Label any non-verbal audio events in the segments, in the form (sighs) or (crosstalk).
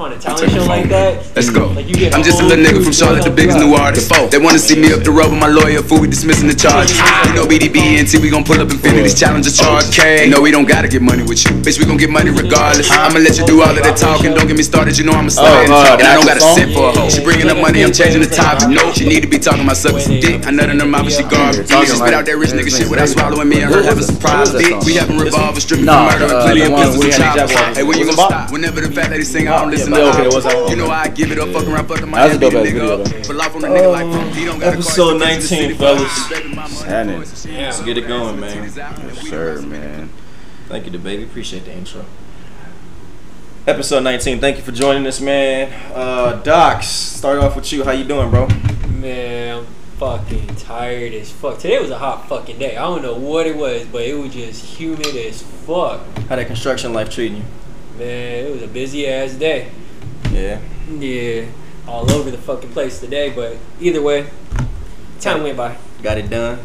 on a talent show like that. Let's go. Like I'm just a little nigga from Charlotte, the help biggest you new out. artist. They wanna see me up the road with my lawyer, fool, we dismissing the charge. You know BDB and T, we gon' pull up Infinity's challenge a charge. K. No, we don't gotta get money with you. Bitch, we gon' get money regardless. I'ma let you do all of that talking. Don't get me started, you know I'm a star. Oh, uh, and I don't gotta actual sit for a hoe. She bringing up money, I'm changing the topic. No, she need to be talking about sucking some dick. I nut in her mouth, but she garbage. She Talking just spit out that rich nigga shit without swallowing me and her having some What was private that dick. song? We having revolvers, stripping Nah, for murder, and plenty the of pistols we and had choppers. Hey, when you Was gon' stop? Whenever the fat lady sing, I don't listen to yeah, okay, what's that? You know I give it up, fuck around, fuck the That was a dope ass nigga video, up. though. On a nigga like Pump. Don't got Episode he gets to 19, fellas. baby, my Let's get it going, man. Sure, man. Thank you, the baby. Appreciate the intro. Episode 19. Thank you for joining us, man. Uh, Docs, start off with you. How you doing, bro? Man, I'm fucking tired as fuck. Today was a hot fucking day. I don't know what it was, but it was just humid as fuck. How that construction life treating you? Man, it was a busy ass day. Yeah. Yeah, all over the fucking place today, but either way, time went by. Got it done.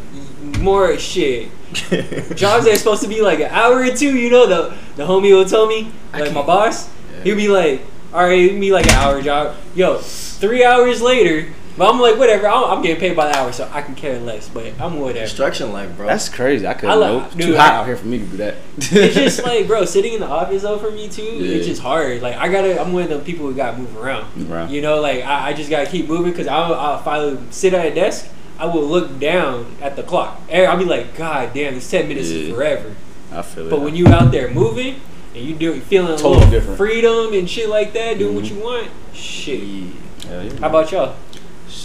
More shit. (laughs) Jobs that's supposed to be like an hour or two, you know, the the homie will tell me, like my boss, he'll be like, all right, it'll be like an hour job. Yo, three hours later, but I'm like, whatever, I'm, I'm getting paid by the hour, so I can care less, but I'm whatever. Construction life, bro. That's crazy. I couldn't. I like- nope. Dude, too hot I- out here for me to do that. it's just (laughs) like, bro, sitting in the office though for me too, Yeah. it's just hard. Like I gotta, I'm one of the people who gotta move around. Right. You know, like I, I just gotta keep moving because I'll, I'll if I sit at a desk, I will look down at the clock. And I'll be like, God damn, this ten minutes is forever. I feel it. But when you out there moving and you do feeling a Totally little different. freedom and shit like that, doing what Mhm. you want, shit. Hell yeah. How about y'all?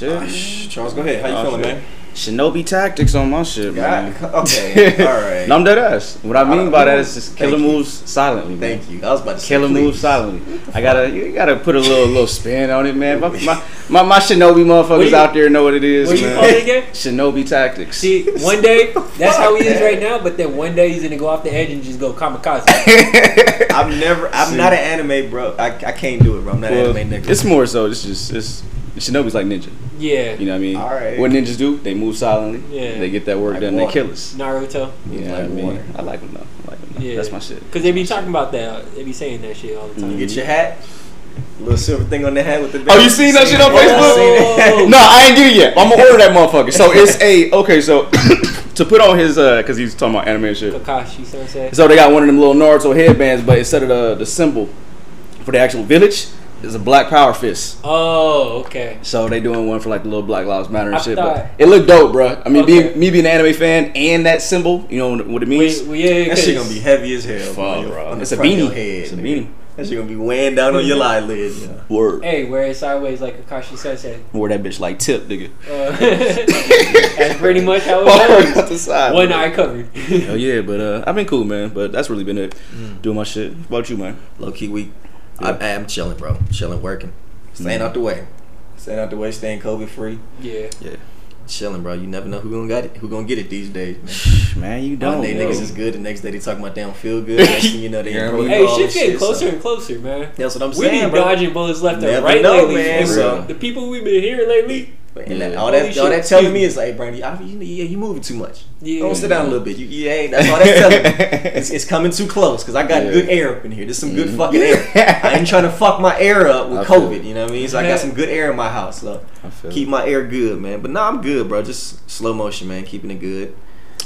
Ah, shit? Charles, go ahead. How you Oh, feeling, shit. man? Shinobi tactics on my shit, man. God, (laughs) okay. (laughs) All right. no, I'm dead ass. What I mean by that is just Thank killer you. moves silently, man. Thank you. I was about to say, Killer please. moves silently. I gotta, you gotta put a little, little spin on it, man. My, (laughs) my, my, my Shinobi motherfuckers you- out there know what it is, What you man. call it again? Shinobi tactics. See, one day that's how he is right now, but then one day he's gonna go off the edge and just go kamikaze. I'm never. I'm See. not an anime, bro. I, I can't do it, bro. I'm not Well, an anime nigga. it's more so. It's just, it's Shinobi's like ninja. Yeah, You know what I mean? All right. What ninjas do? They move silently. Yeah. They get that work Like done. water. They kill us. Naruto. You know Like what I mean? water. I like them though. I like them though. Yeah, That's my shit. Cause they be talking about that. They be saying that shit all the time. You get your hat, little silver thing on the hat with the. Oh, you seen that shit on? Facebook? I (laughs) no, I ain't get it yet. I'm gonna order that motherfucker. So it's a okay. So (coughs) to put on his uh, cause he's talking about anime and shit. Kakashi Sensei. So they got one of them little Naruto headbands, but instead of the the symbol for the actual village, is a black power fist. Oh, okay. So they doing one for like the little Black Lives Matter and I shit. thought- But it looked dope, bro. I mean, Okay. being me being an anime fan and that symbol, you know what it means. We, we, yeah, That shit 'cause- gonna be heavy as hell, Fuck, bro. bro. On It's a front of beanie. your Head, It's a nigga. beanie. That shit gonna be weighing down on your (laughs) eyelid. Yeah. Word. Hey, wear it sideways like Kakashi Sensei. Wore that bitch like tip, nigga. Uh, (laughs) that's pretty much how Forward it (laughs) out goes. the side. One bro. eye covered. Oh yeah, but uh, I've been cool, man. But that's really been it. Doing my shit. What about you, man? Low key week. I, I am chilling, bro. Chilling, working, staying out the way, staying out the way, staying COVID free. yeah. Yeah. Chilling, bro. You never know who gonna get it. Who gonna get it these days, man. Man, you don't. One day yo. niggas is good, the next day they talking about they don't feel good. (laughs) Next thing you know they Yeah, bro. Hey, protocol shit's getting shit, closer so- and closer, man. That's what I'm saying. We be bro. dodging bullets left and right know, lately. man, so- the people we've been hearing lately, And Yeah. all that, all shit, that telling me me. is like, Brandy, I, you, yeah, you moving too much. Yeah. Don't sit down a little bit. You, you ain't. That's all that's telling me. (laughs) It's, it's coming too close because I got Yeah. good air up in here. There's some good Mhm. fucking air. I ain't trying to fuck my air up with I COVID. You know what I mean? So I got some good air in my house. So I feel keep it. my air good, man. But nah, I'm good, bro. Just slow motion, man. Keeping it good.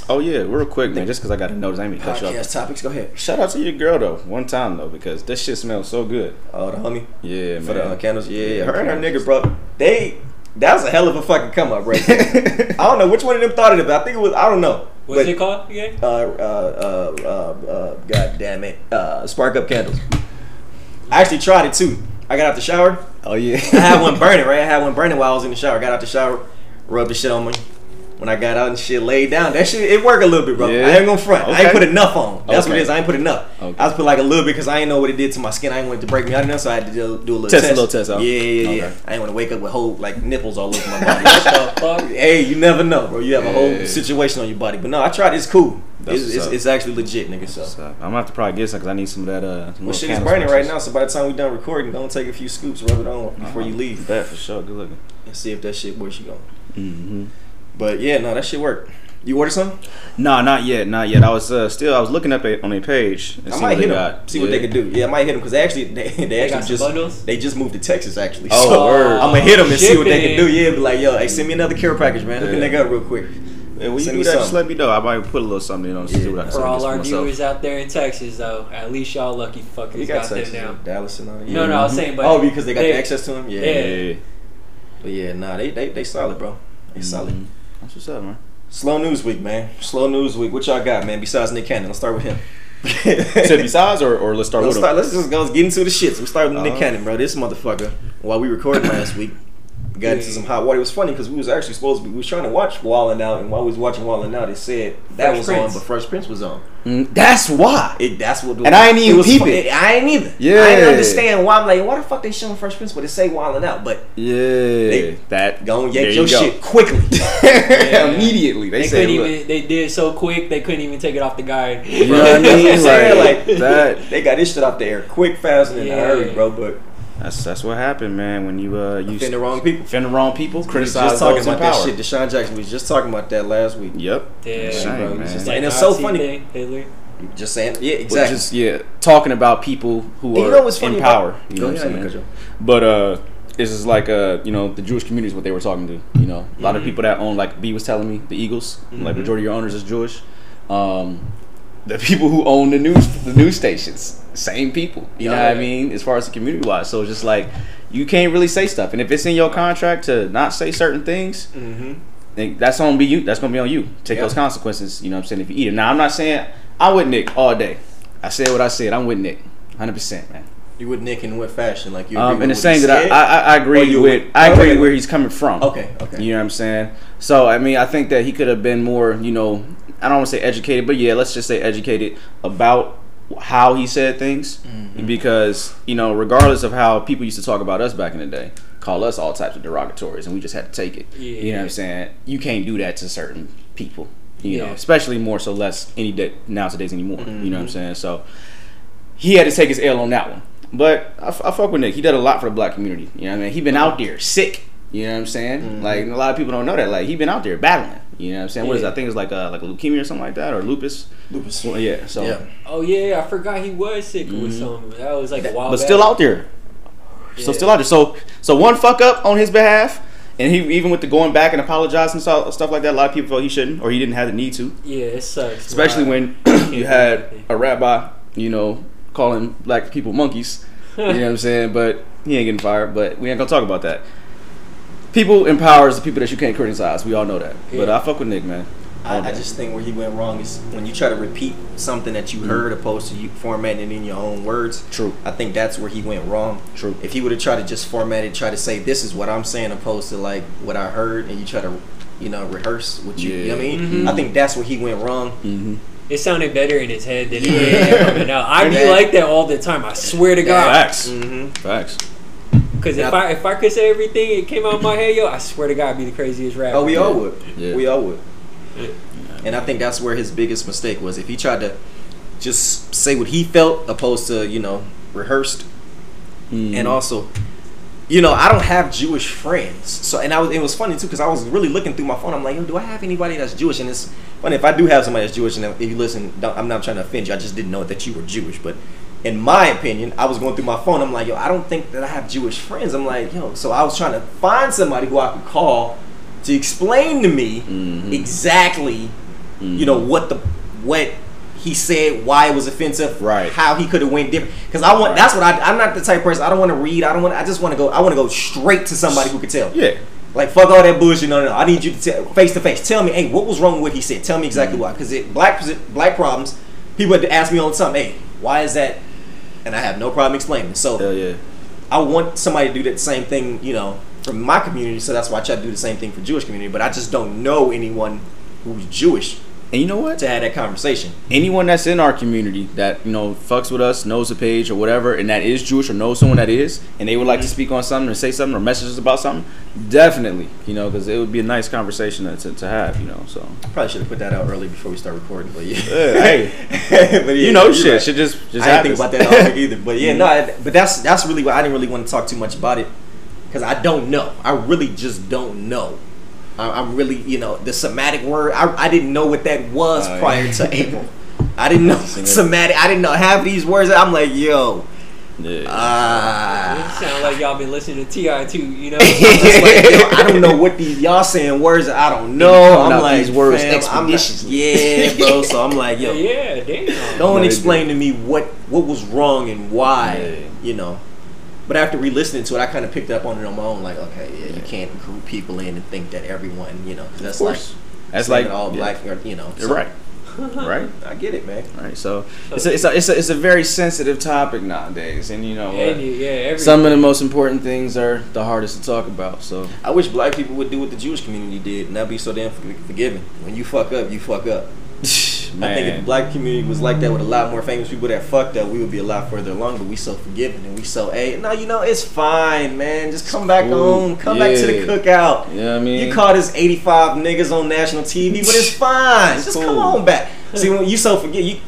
Oh yeah, real quick, man. Just because I got to notice, I ain't mean to cut you off. Podcast topics. Go ahead. Shout out to your girl though, one time though, because this shit smells so good. Oh, the homie Yeah, for the uh, candles. Yeah, yeah. Yeah, Her and her nigga, bro. They. That was a hell of a fucking come up, right? there. (laughs) I don't know which one of them thought of it, but I think it was. I don't know. what's But- it called again? uh, uh, uh, uh, uh, God damn it, uh, spark up candles. I actually tried it too. I got out the shower. oh yeah. I had one (laughs) burning, right? I had one burning while I was in the shower. Got out the shower, rubbed the shit on me. When I got out and shit laid down, that shit it worked a little bit, bro. Yeah. I ain't gonna front. I ain't put enough on. That's what it is. I ain't put enough. Okay. I was put like a little bit because I ain't know what it did to my skin. I ain't want it to break me out enough, so I had to do, do a little Test a little test out. Yeah, yeah, yeah. Okay. I ain't want to wake up with whole like nipples all over my (laughs) body. What the fuck? Hey, you never know, bro. You have a whole situation on your body. But no, I tried. It's cool. It's, it's, it's actually legit, nigga. So. I'm gonna have to probably get some because I need some of that. Uh, Well, shit is burning right now, so by the time we done recording, don't take a few scoops, rub it on before you leave, That for sure. Good looking. and see if that shit works. You going. Mm-hmm. But yeah, no, that shit worked. You order some? No, not yet, not yet. I was uh, still I was looking up at, on their page. And I see might what hit they them. got. See what they can do. Yeah, I might hit them because they actually they, they, got actually just bundles? they just moved to Texas actually. Oh, so word. I'm gonna hit them and see what they can do. Yeah, be like, yo, hey, send me another care package, man. Hook a Yeah. nigga up real quick. Yeah, when you Send do that, some. just let me know. I might put a little something in on see Yeah. what I can For all this our myself. viewers out there in Texas, though, at least y'all lucky fuckers You got, got them now. Dallas, and all that. No, no, I was saying, but oh, because they got they- the access to them. Yeah, Yeah. Yeah. But yeah, nah, they they they solid, bro. They solid. That's what's up, man. Slow news week, man. Slow news week. What y'all got, man? Besides Nick Cannon, let's start with him. (laughs) Said besides, or, or let's start let's, with start, them. let's just go let's get into the shits. We started with Nick Uh-huh. Cannon, bro. This motherfucker. While we recorded last week, we got into some hot water. It was funny because we was actually supposed to be. We was trying to watch Wild 'N Out, and while we was watching Wild 'N Out, it said that Fresh was Prince. on, but Fresh Prince was on. Mm, That's why. It that's what. And I ain't it even was peep it. I ain't either. Yeah. I didn't understand why. I'm like, why the fuck they showing Fresh Prince, but it say Wild 'N Out, but Yeah, that go and there yank you go. shit quickly. (laughs) immediately. They, They say, couldn't look, even. They did so quick. They couldn't even take it off the guide. you know what I (laughs) mean? Like, like- that. they got this shit out the air quick, fast, and in a hurry, bro. But That's that's what happened, man. When you uh you offend the wrong people. offend the wrong people, We was criticize just talking those in about that power. shit. DeSean Jackson. We was just talking about that last week. Yep. Yeah, Shame, man. Just That And it's so funny. thing, Hitler. Just saying, yeah, exactly. Just yeah, talking about people who And are you know what's funny in about- power. You know what I'm saying? you But uh, this is like uh, you know, the Jewish community is what they were talking to. You know, a lot of people that own like B was telling me the Eagles, like Mhm. majority of your owners is Jewish. Um, the people who own the news the news stations, same people. You know Yeah. what I mean? As far as the community wise, so it's just like you can't really say stuff, and if it's in your contract to not say certain things, Mm-hmm. then that's gonna be you. That's gonna be on you. Take Yeah. those consequences. You know what I'm saying? If you eat it. Now I'm not saying I'm with Nick all day. I said what I said. I'm with Nick, hundred percent, man. You would Nick in what fashion? Like you? Um, in the with what he same that I. I, I agree you- with I agree okay. where he's coming from. Okay, okay. You know what I'm saying? So I mean, I think that he could have been more, you know, I don't want to say educated, but yeah, let's just say educated about how he said things, Mm-hmm. because you know, regardless of how people used to talk about us back in the day, call us all types of derogatories, and we just had to take it. You know what I'm saying? You can't do that to certain people. You know, especially more so less any day nowadays anymore. You know what Mm-hmm. I'm saying? So he had to take his L on that one. But I, f- I fuck with Nick. He did a lot for the black community. You know what I mean? He been out there sick. You know what I'm saying? Mm-hmm. Like a lot of people don't know that. Like he been out there battling. You know what I'm saying? What is it? I think it's like a, like a leukemia or something like that, or lupus. Lupus. Well, yeah. So, Yeah. Oh yeah, I forgot he was sick with Mhm. something. That was like a while but back. still out there. So Yeah. still out there. So so one fuck up on his behalf, and he even with the going back and apologizing and stuff, stuff like that. A lot of people felt he shouldn't, or he didn't have the need to. Yeah, it sucks. Especially man. when you had a rabbi, you know, calling black people monkeys. You know what I'm saying? But he ain't getting fired. But we ain't gonna talk about that. People in power is the people that you can't criticize. We all know that. But I fuck with Nick, man. I, I just think where he went wrong is when you try to repeat something that you Mm-hmm. heard opposed to you formatting it in your own words. True. I think that's where he went wrong. True. If he would have tried to just format it, try to say this is what I'm saying opposed to like what I heard, and you try to, you know, rehearse what you. You know what I mean? Mhm. I think that's where he went wrong. Mm-hmm. it sounded better in his head than it did coming out. I be like that all the time. I swear to God. Facts. Mm-hmm. Facts. Because if Yeah. I if I could say everything it came out of my head, yo, I swear to God, I'd be the craziest rapper. Oh, we all would. Yeah. We all would. Yeah. And I think that's where his biggest mistake was. If he tried to just say what he felt opposed to, you know, rehearsed Mm-hmm. and also you know i don't have jewish friends so and i was it was funny too because i was really looking through my phone i'm like yo do i have anybody that's jewish and it's funny if i do have somebody that's jewish and if you listen don't, i'm not trying to offend you i just didn't know that you were jewish but in my opinion i was going through my phone i'm like yo i don't think that i have jewish friends i'm like yo so i was trying to find somebody who i could call to explain to me Mhm. exactly you know what the what he said why it was offensive Right. how he could have went different because i want Right. that's what I, i'm not the type of person i don't want to read i don't want i just want to go i want to go straight to somebody who could tell Yeah. like fuck all that bullshit no no no i need you to tell face to face tell me hey what was wrong with what he said tell me exactly why because it black black problems people had to ask me all the time hey why is that and i have no problem explaining so Hell yeah. I want somebody to do that same thing, you know, from my community. So that's why I try to do the same thing for Jewish community. But I just don't know anyone who's Jewish And you know what? to have that conversation. anyone that's in our community that you know fucks with us, knows the page or whatever, and that is Jewish or knows someone that is, and they would like to mm-hmm. speak on something or say something or message us about something, definitely, you know, because it would be a nice conversation to, to, have, you know. So Probably should have put that out early before we start recording. But yeah, hey, (laughs) but yeah, you know, shit right. should just just I didn't think about that (laughs) either. But yeah, no, I- but that's that's really why I didn't really want to talk too much about it because I don't know. I really just don't know I, I'm really, you know, the somatic word. I, I didn't know what that was Oh, yeah. prior to April. I didn't know (laughs) somatic. I didn't know half these words. I'm like, yo, Yeah. It ah. sound like y'all been listening to T.I. too. You know. Like, (laughs) yo, I don't know what these y'all saying words. I don't know. I'm like, these words fam, I'm not- expeditiously. yeah, bro. (laughs) So I'm like, yo, yeah, damn. don't No, explain to me what what was wrong and why. Yeah. You know. But after re-listening to it, I kind of picked up on it on my own. Like, okay, yeah, you can't group people in and think that everyone, you know, 'cause that's like That's like all yeah. black, or, you know. So right. (laughs) right. I get it, man. Right. So it's a, it's a it's a it's a very sensitive topic nowadays, and you know what? And you, yeah, Some of the most important things are the hardest to talk about. So I wish black people would do what the Jewish community did, and that'd be so damn forgiving. When you fuck up, you fuck up. Man, I think if the black community was like that with a lot more famous people that fucked up, we would be a lot further along. But we so forgiving and we so hey, no, you know it's fine, man. Just come back Ooh, home, come back to the yeah. cookout. you know what I mean? You caught us 85 niggas on national TV, but it's (laughs) fine. It's Just cool. come on back. See, when you so forget, you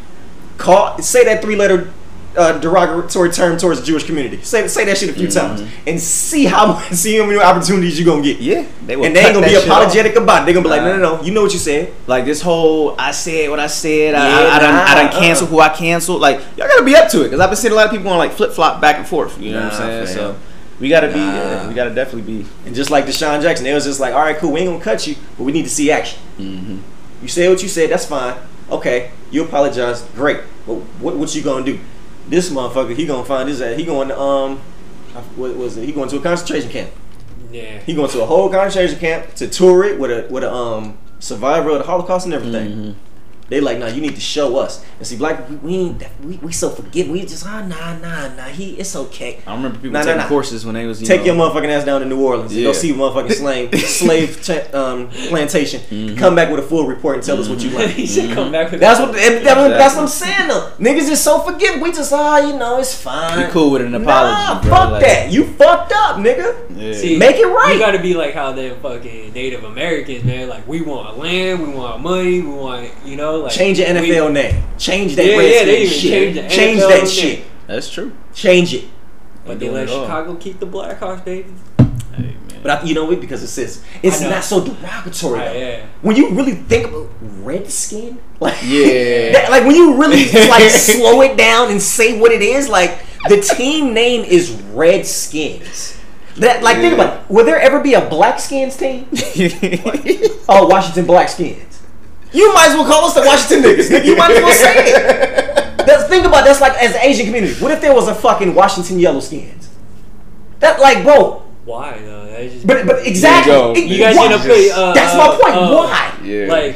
call say that three letter uh, derogatory term towards the Jewish community. Say say that shit a few times and see how (laughs) see how many opportunities you gonna get. yeah, they will And they ain't gonna be shit off. apologetic about it. They gonna be like, no, Nah. no, no. You know what you said. Like this whole I said what I said. I, Yeah, I, I done I done nah, cancel uh. who I canceled. Like y'all gotta be up to it because I've been seeing a lot of people on like flip flop back and forth. You know what I'm saying? So we gotta be. Nah. Uh, we gotta definitely be. And just like DeSean Jackson, they was just like, all right, cool, we ain't gonna cut you, but we need to see action. Mm-hmm. You said what you said, that's fine. Okay, you apologize, great. But what what you gonna do? This motherfucker, he gonna find his ass. He going to um, what was it? He going to a concentration camp. yeah. He going to a whole concentration camp to tour it with a with a um survivor of the Holocaust and everything. Mm-hmm. They like, nah, you need to show us. And see, black we, we ain't that, we, we so forgiving. We just ah nah nah nah. He it's okay. I remember people Nah, nah, taking nah. courses when they was you Take know, your motherfucking ass down to New Orleans and go Yeah. see motherfucking (laughs) slave slave cha- um, plantation. Mm-hmm. Come back with a full report and tell us what you learned. (laughs) he said, "Come back with That's what and that- that's what I'm saying though. Niggas is so forgiving. We just ah you know it's fine. Be cool with an Nah, apology, bro. fuck Like, that. You fucked up, nigga. Yeah. See, Make it right. You gotta be like how them fucking Native Americans, man. Like we want land, we want money, we want you know like Change your we- NFL name. Change that Yeah, yeah, Redskins they even shit. changed the Change NFL that name. shit. That's true. Change it. But Ain't they let it all. Chicago keep the Blackhawks, baby. Hey. But I, you know what? Because it says it's not so derogatory. Right, yeah. When you really think about redskin, (laughs) like Yeah. that- (laughs) like when you really like (laughs) slow it down and say what it is, like the team name is Redskins. That like think about it. Will there ever be a Black Skins team? Oh, Washington Black Skins. You might as well call us the Washington niggas. nigga. You might as well say it. (laughs) That's, think about that's like as the Asian community. What if there was a fucking Washington Yellow Skins? That like, bro. Why though? Just But but exactly. You. It- you guys why? gonna put uh, That's my point. uh, why? yeah. Like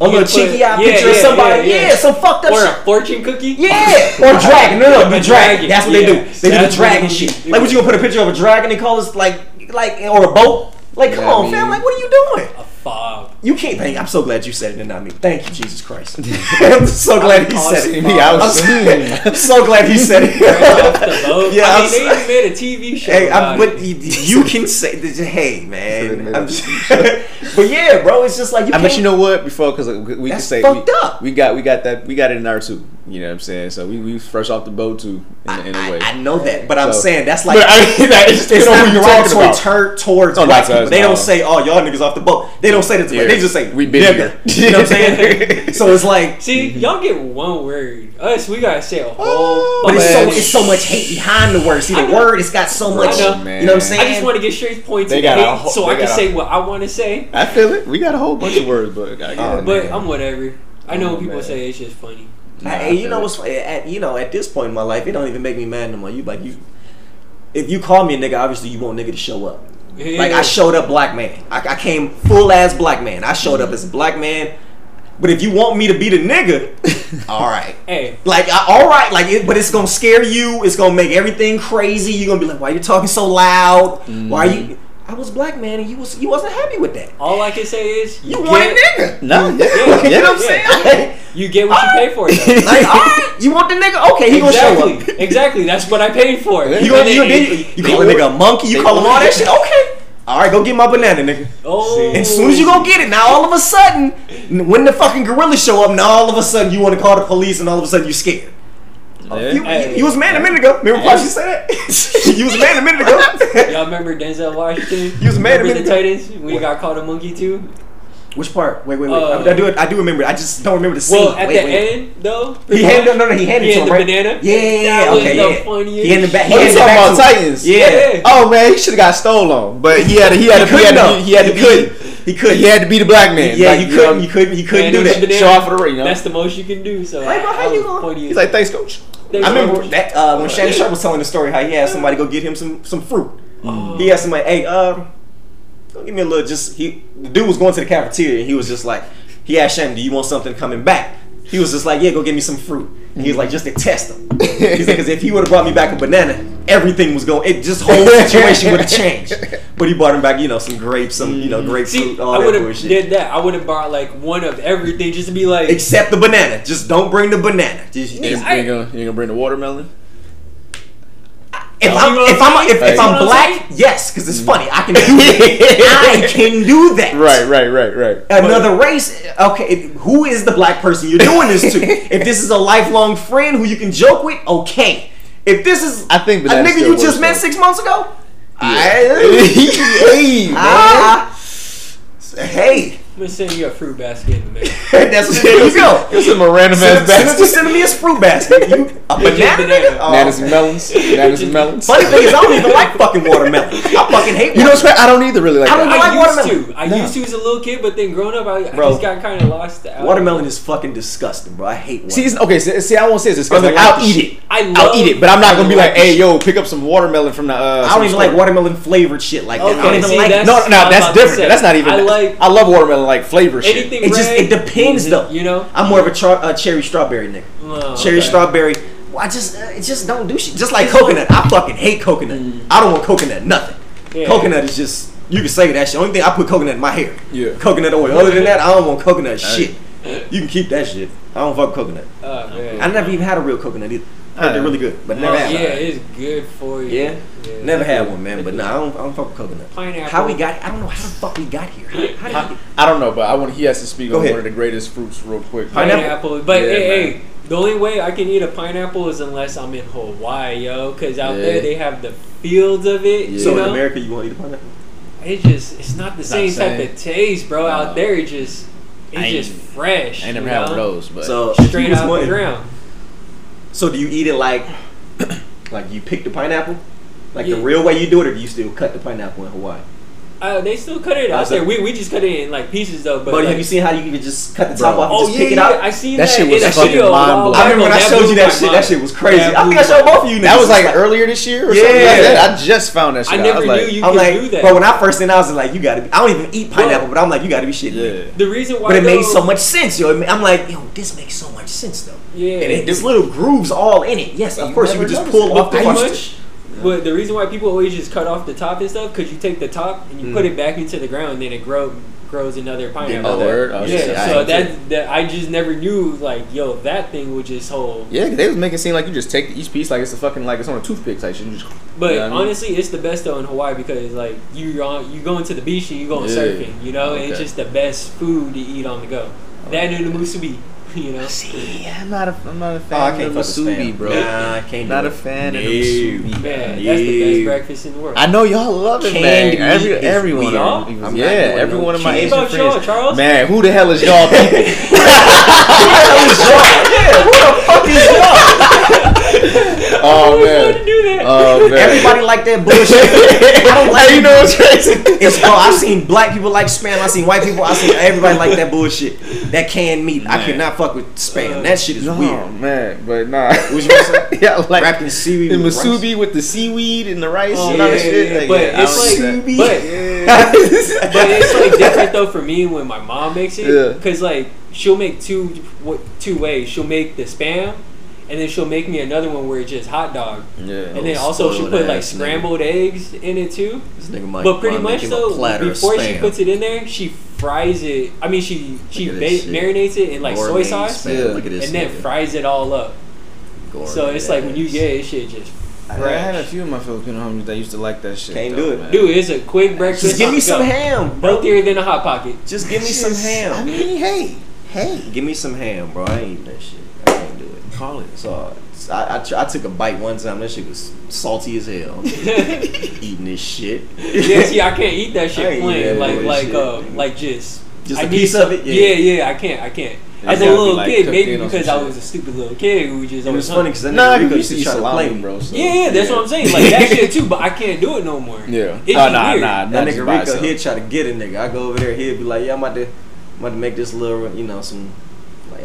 A you little gonna cheeky eye put- picture of somebody. yeah, Yeah, yeah. some fucked up or a fortune cookie. Yeah, or (laughs) dragon. No, no, the dragon. dragon, That's what they do. yeah. They do the dragon shit. Like, what you gonna put a picture of a dragon and call us like, like, or a boat? Like, come Yeah, I on, mean- fam. Like, what are you doing? A. You can't. Thank. I'm so glad you said it and not me. Thank you, Jesus Christ. (laughs) (laughs) I'm so glad he said it. Me, I was so, I'm so glad he said Right off the it. yeah, I I'm mean, so- they even made a TV (laughs) show. Hey, about I'm, but it. you, you can say, that, hey man, Said I'm just, but yeah, bro, it's just like you uh, I can't. bet you know what before because uh, we can say fucked we, up. we got we got that we got it in our too. You know what I'm saying? So we we fresh off the boat too in, in a I, way. I know that, but I'm saying that's like I mean, that is it's depending on not who you're talking derogatory about. tur- towards Oh, black people. us, They no. don't say, "Oh, y'all niggas off the boat." They don't say that to Yeah. me. They just say, We been "Nigga." here. You know what I'm saying? (laughs) so it's like, See, mhm. y'all get one word. Us, we gotta say a whole. Oh, but it's so it's so much hate behind the word. See, the word it's got so much. know. You know what I'm saying? I just want to get straight points They of got a hate whole- so they I can got a- say what I want to say. I feel it. We got a whole bunch of words, but I get oh, it. but I'm whatever. I know Oh, people man. say it's just funny. Nah, Hey, I you know it. what's at you know at this point in my life, it don't even make me mad no more. You like you, if you call me a nigga, obviously you want nigga to show up. Yeah. Like I showed up black man. I, I came full ass black man. I showed up as a black man. But if you want me to be the nigga, (laughs) all right. Hey, Like I, all right, like it, but it's gonna scare you. It's gonna make everything crazy. You're gonna be like, why you talking so loud? Why Mm-hmm. you? I was black man, and you was you wasn't happy with that. all I can say is You get, want a nigga? No, yeah, Yeah, you know yeah. what I'm saying? You get what you pay for. Though. (laughs) like, all right, you want the nigga? Okay, he gonna show up. exactly, (laughs) exactly. That's what I paid for. You gonna, you, And you, you call a nigga a monkey? You call him all would. that shit? Okay. All right, go get my banana, nigga. Oh, And as soon as you go get it, now all of a sudden, when the fucking gorillas show up, now all of a sudden you want to call the police, and all of a sudden you're scared. Yeah. You, Hey. you, you was a man a minute ago. Remember why she said that? you (laughs) was a man a minute ago. Y'all remember Denzel Washington? He was mad at remember me. the Titans when he got called a monkey too? Which part? Wait, wait, wait. Uh, I, I do. I do remember. it. I just don't remember the scene. Well, at wait, the wait. end though, He handed no, no, no. He handed He it to had him, the right? banana? Yeah, yeah, yeah. That was okay, the yeah. funniest He handed back. He Oh, you handed talking back about to. Titans? Yeah. Yeah. Oh man, he should have got stole on, but he had to, he had to, he, had to, be, he had to He be couldn't. He couldn't. he had to be the black man. Yeah, Like, you know, couldn't. You couldn't. You couldn't Man, do it was that. Show off for the ring, you know? That's the most you can do. So Hey, bro, how I, I you was gonna- He's like, thanks, coach. Thanks, I remember that uh, when Shannon Sharpe was telling the story how he had somebody go get him some some fruit. Oh. He had somebody, hey, uh, go give me a little. Just he, the dude was going to the cafeteria and he was just like, he asked Shannon, do you want something coming back? He was just like, yeah, go get me some fruit. And he was like, just to test him. (laughs) He's like, because if he would have brought me back a banana, everything was going. It just whole situation would have changed. (laughs) But he brought him back, you know, some grapes, some you know mm-hmm. grapefruit, See, all I that would have bullshit. did that. I would have bought like one of everything just to be like, Except the banana. Just don't bring the banana. Just, You just- ain't, you gonna, you gonna bring the watermelon? If You I'm if I'm if, if I'm black, yes, because it's funny. I can do that. (laughs) I can do that. Right, right, right, right. Another race. Okay, who is the black person you're doing this to? if this is a lifelong friend who you can joke with, okay. If this is I think a nigga you just met though. six months ago, (laughs) hey, man. ah, (laughs) hey, I'm gonna send you a fruit basket in the mail. (laughs) that's what there you go. It's a random Send, ass send, basket. send me a fruit basket. You, (laughs) a banana, banana. nigga? Oh, Bananas and melons. Bananas and melons. Funny thing is, I don't even like fucking watermelon. I fucking hate. You know watermelon. what's crazy? I don't either really like I don't that. like I used watermelon. to. I No. used to as a little kid, but then growing up, I, I Bro. just got kind of lost. out. Watermelon is fucking disgusting, bro. I hate watermelon. See, it's, okay, see, see, I won't say it's disgusting. I don't like I'll eat it. I I'll eat it, but I'm not gonna be like like, "Hey, yo, pick up some watermelon from the." Uh, I don't even like watermelon flavored shit like that. I don't even like that's- No, no, that's different. That's not even. I like- I love watermelon like flavor shit. Anything It just it depends though. You know, I'm more of a char- uh, cherry strawberry nigga. Oh, cherry okay. strawberry. Well, I just uh, it just don't do shit. Just like coconut. I fucking hate coconut. I don't want coconut nothing. Yeah. Coconut is just you can say that shit. Only thing I put coconut in my hair. Yeah. Coconut oil. Other than that, I don't want coconut shit. You can keep that shit. I don't fuck coconut. Oh, man. I never even had a real coconut either. Uh, They're really good, but Oh, never had yeah, one. it's good for you. Yeah? Yeah. Never had one, man. But nah, I don't, I don't fuck with coconut. Pineapple. How we got? I don't know how the fuck we got here. How, how did we get? I don't know, but I want. He has to speak on ahead. one of the greatest fruits real quick. Pineapple? pineapple. But Yeah, hey, man. hey, the only way I can eat a pineapple is unless I'm in Hawaii, yo. Because out Yeah. there they have the fields of it. Yeah. So You in? America, you want to eat a pineapple? it just it's not the same the type of taste, bro. No. Out there, it just it's just fresh. I ain't never had one of those, but So Straight was out the ground. So do you eat it like, (clears throat) like you pick the pineapple, like Yeah. the real way you do it, or do you still cut the pineapple in Hawaii? Uh, they still cut it out so- there. We, we just cut it in like pieces though. But, But, like, have you seen how you can just cut the top Bro. off and Oh just yeah, pick it yeah, out? I seen That that, shit was in a fucking video. mind-blowing. I remember when I showed you that my shit. That shit was crazy. That I think I blew showed both of you. that niggas. was like It's earlier this year or Yeah. something like that. I just found that shit. I out. never was knew like, you I'm could like, do that. but when I first seen, I was like, you gotta. Be, I don't even eat pineapple, but I'm like, you gotta be shitting me. Yeah. the reason why But it made so much sense, yo. I'm like, yo, this makes so much sense though. Yeah, And it, this little grooves all in it. Yes, of course you never could just pull it. off the pretty much. But the reason why people always just cut off the top and stuff, because you take the top and you put Mm. it back into the ground, and then it grow grows another pineapple. Oh, word? Oh, yeah, shit, I so that that I just never knew like, yo, that thing would just hold. Yeah, 'cause they was making it seem like you just take each piece like it's a fucking like it's on a toothpick type shit. You just, But you know what I mean? honestly, it's the best though in Hawaii because like you on you go into the beach and you going Yeah. surfing, you know, and it's just the best food to eat on the go. That and the musubi, (laughs) you know. See, I'm not a, I'm not a Oh, fan I of can't the musubi, bro. Nah, I can't. Not do a it. fan of No. the musubi. Man, that's the best breakfast in the world. I know y'all love it, Candy man. Every, meat is everyone, weird. of I'm them. not yeah, doing every no one of my candy. Asian What about friends. y'all, Charles? Man, who the hell is (laughs) y'all people? (laughs) oh Why man. would do that? Oh (laughs) man. Everybody like that bullshit. (laughs) I don't like Hey, you know what's crazy? It's bro. I've seen black people like spam. I've seen white people. I've seen everybody like that bullshit. That canned meat. I Man. could not fuck with spam. Uh, that shit is No, weird. man, but nah. What you gonna say? (laughs) yeah, like Wrapped in seaweed the with rice? with the seaweed and the rice Oh, and all yeah, that shit. yeah, Like, but yeah, I it's like- but- that. but it's like different though for me when my mom makes it Yeah. because like she'll make two two ways she'll make the spam and then she'll make me another one where it's just hot dog yeah. and then also she'll put like ass nigga. scrambled eggs in it too This nigga might, but pretty might much make him a though platter of before she puts it in there she fries it i mean she she ba- marinates it in like soy sauce. Yeah. Look at this. and then nigga. fries it all up so it's like when you ass. get it, shit just I I had a few of my Filipino homies that used to like that shit. Can't though, do it. man. dude it's a quick breakfast Just give me some go. ham, bro. healthier than a hot pocket Just give me some ham. I mean, hey, hey. Give me some ham, bro. I ain't eating that shit. I can't do it. Call it. So I, I, tr- I took a bite one time. That shit was salty as hell. (laughs) Eating this shit. yeah, see, I can't eat that shit plain. Like, like, shit. uh, like just. Just I a need piece some- of it? Yeah, Yeah. yeah, I can't, I can't. As a little like, kid, maybe because I was a stupid little kid who just It was funny hungry. because that Nah, nigga you Rico used used to to try to play salami, me. bro. So. Yeah, that's what I'm saying. Like that shit too, but I can't do it no more. (laughs) Yeah. It'd oh, be nah, weird. nah, That nigga just by Rico, he'd try to get a nigga. I go over there, he'd be like, "Yeah, I'm about to, I'm about to make this little, you know, some, like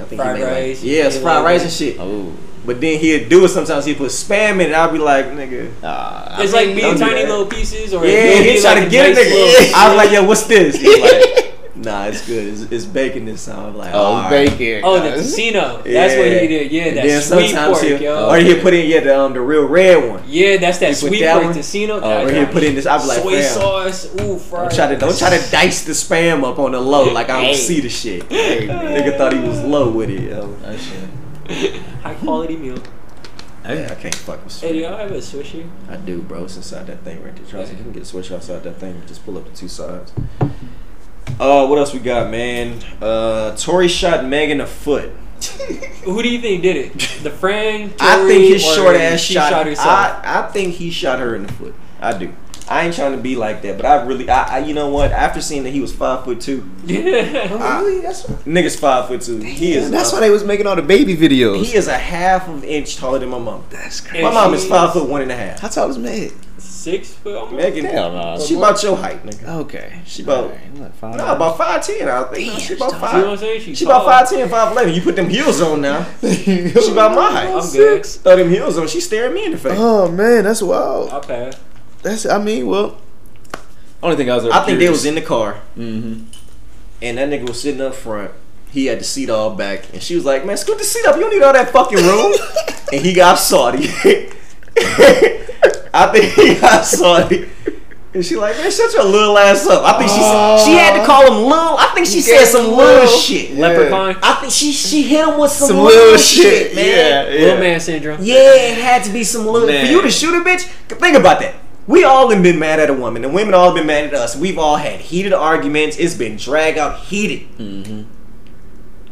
I think Fried he made rice. like, yeah, it's fried like rice and shit." Oh. But then he'd do it sometimes. He'd put spam in it. I'd be like, "Nigga." Uh, It's I like mean, being don't tiny little pieces, or Yeah, he'd try like to get a nice nigga. I was like, "Yo, what's this?" (laughs) He's like, "Nah, it's good. It's, it's bacon this time." I'm like, Oh, "Alright." bacon. Oh, the guys. casino. That's what he did. Yeah, And that then sweet sometimes pork, he'll, yo. or he'll put in yeah the um the real red one. Yeah, that's that You put sweet that pork one? casino. Oh, that Or he'll put in this. I'd be like, soy "Fam, sauce. Ooh, fried. Don't try to don't try to dice the spam up on the low like I don't Hey. see the shit. Nigga thought he was low with it. Yo. That shit. high quality meal. Yeah, I can't fuck with Hey, do spam. y'all have a swisher? I do, bro. It's inside that thing right there. Charles, you can get a switch outside that thing. Just pull up the two sides. Uh, what else we got, man? Uh, Tory shot Megan a foot. Who do you think did it? The friend? (laughs) I think his short ass shot. shot herself. I, I think he shot her in the foot. I do. I ain't trying to be like that, but I really, I, I you know what? After seeing that he was five foot two, (laughs) yeah. Really? That's what, niggas five foot two. He is. that's a- why they was making all the baby videos. He is a half of an inch taller than my mom. That's crazy. My mom is she's five foot one and a half. How tall is Meg? Six foot. almost? Megan, Hell no. she about your height, nigga. Okay. She about- Alright, like five No, about five ten. I think Damn, she about she You know what I'm five. saying? She's She about five ten, five eleven. You put them heels on now. (laughs) She about my height. I'm good. Throw them heels on. She staring me in the face. Oh man, that's wild. I'll pass. That's I mean, well, only thing I was. I think they was in the car, Mm-hmm. and that nigga was sitting up front. He had the seat all back, and she was like, "Man, scoot the seat up. You don't need all that fucking room." (laughs) and he got salty. (laughs) I think (laughs) he got salty. And she like, man, shut your little ass up. I think she she had to call him little. I think she said some little little. shit. Yeah. Leprechaun. I think she she hit him with some, Some little, little shit, shit, man. yeah. Little man syndrome. Yeah, it had to be some little. Man. For you to shoot a bitch, think about that. We all have been mad at a woman, and women all have been mad at us. We've all had heated arguments. It's been drag out heated. Mm-hmm.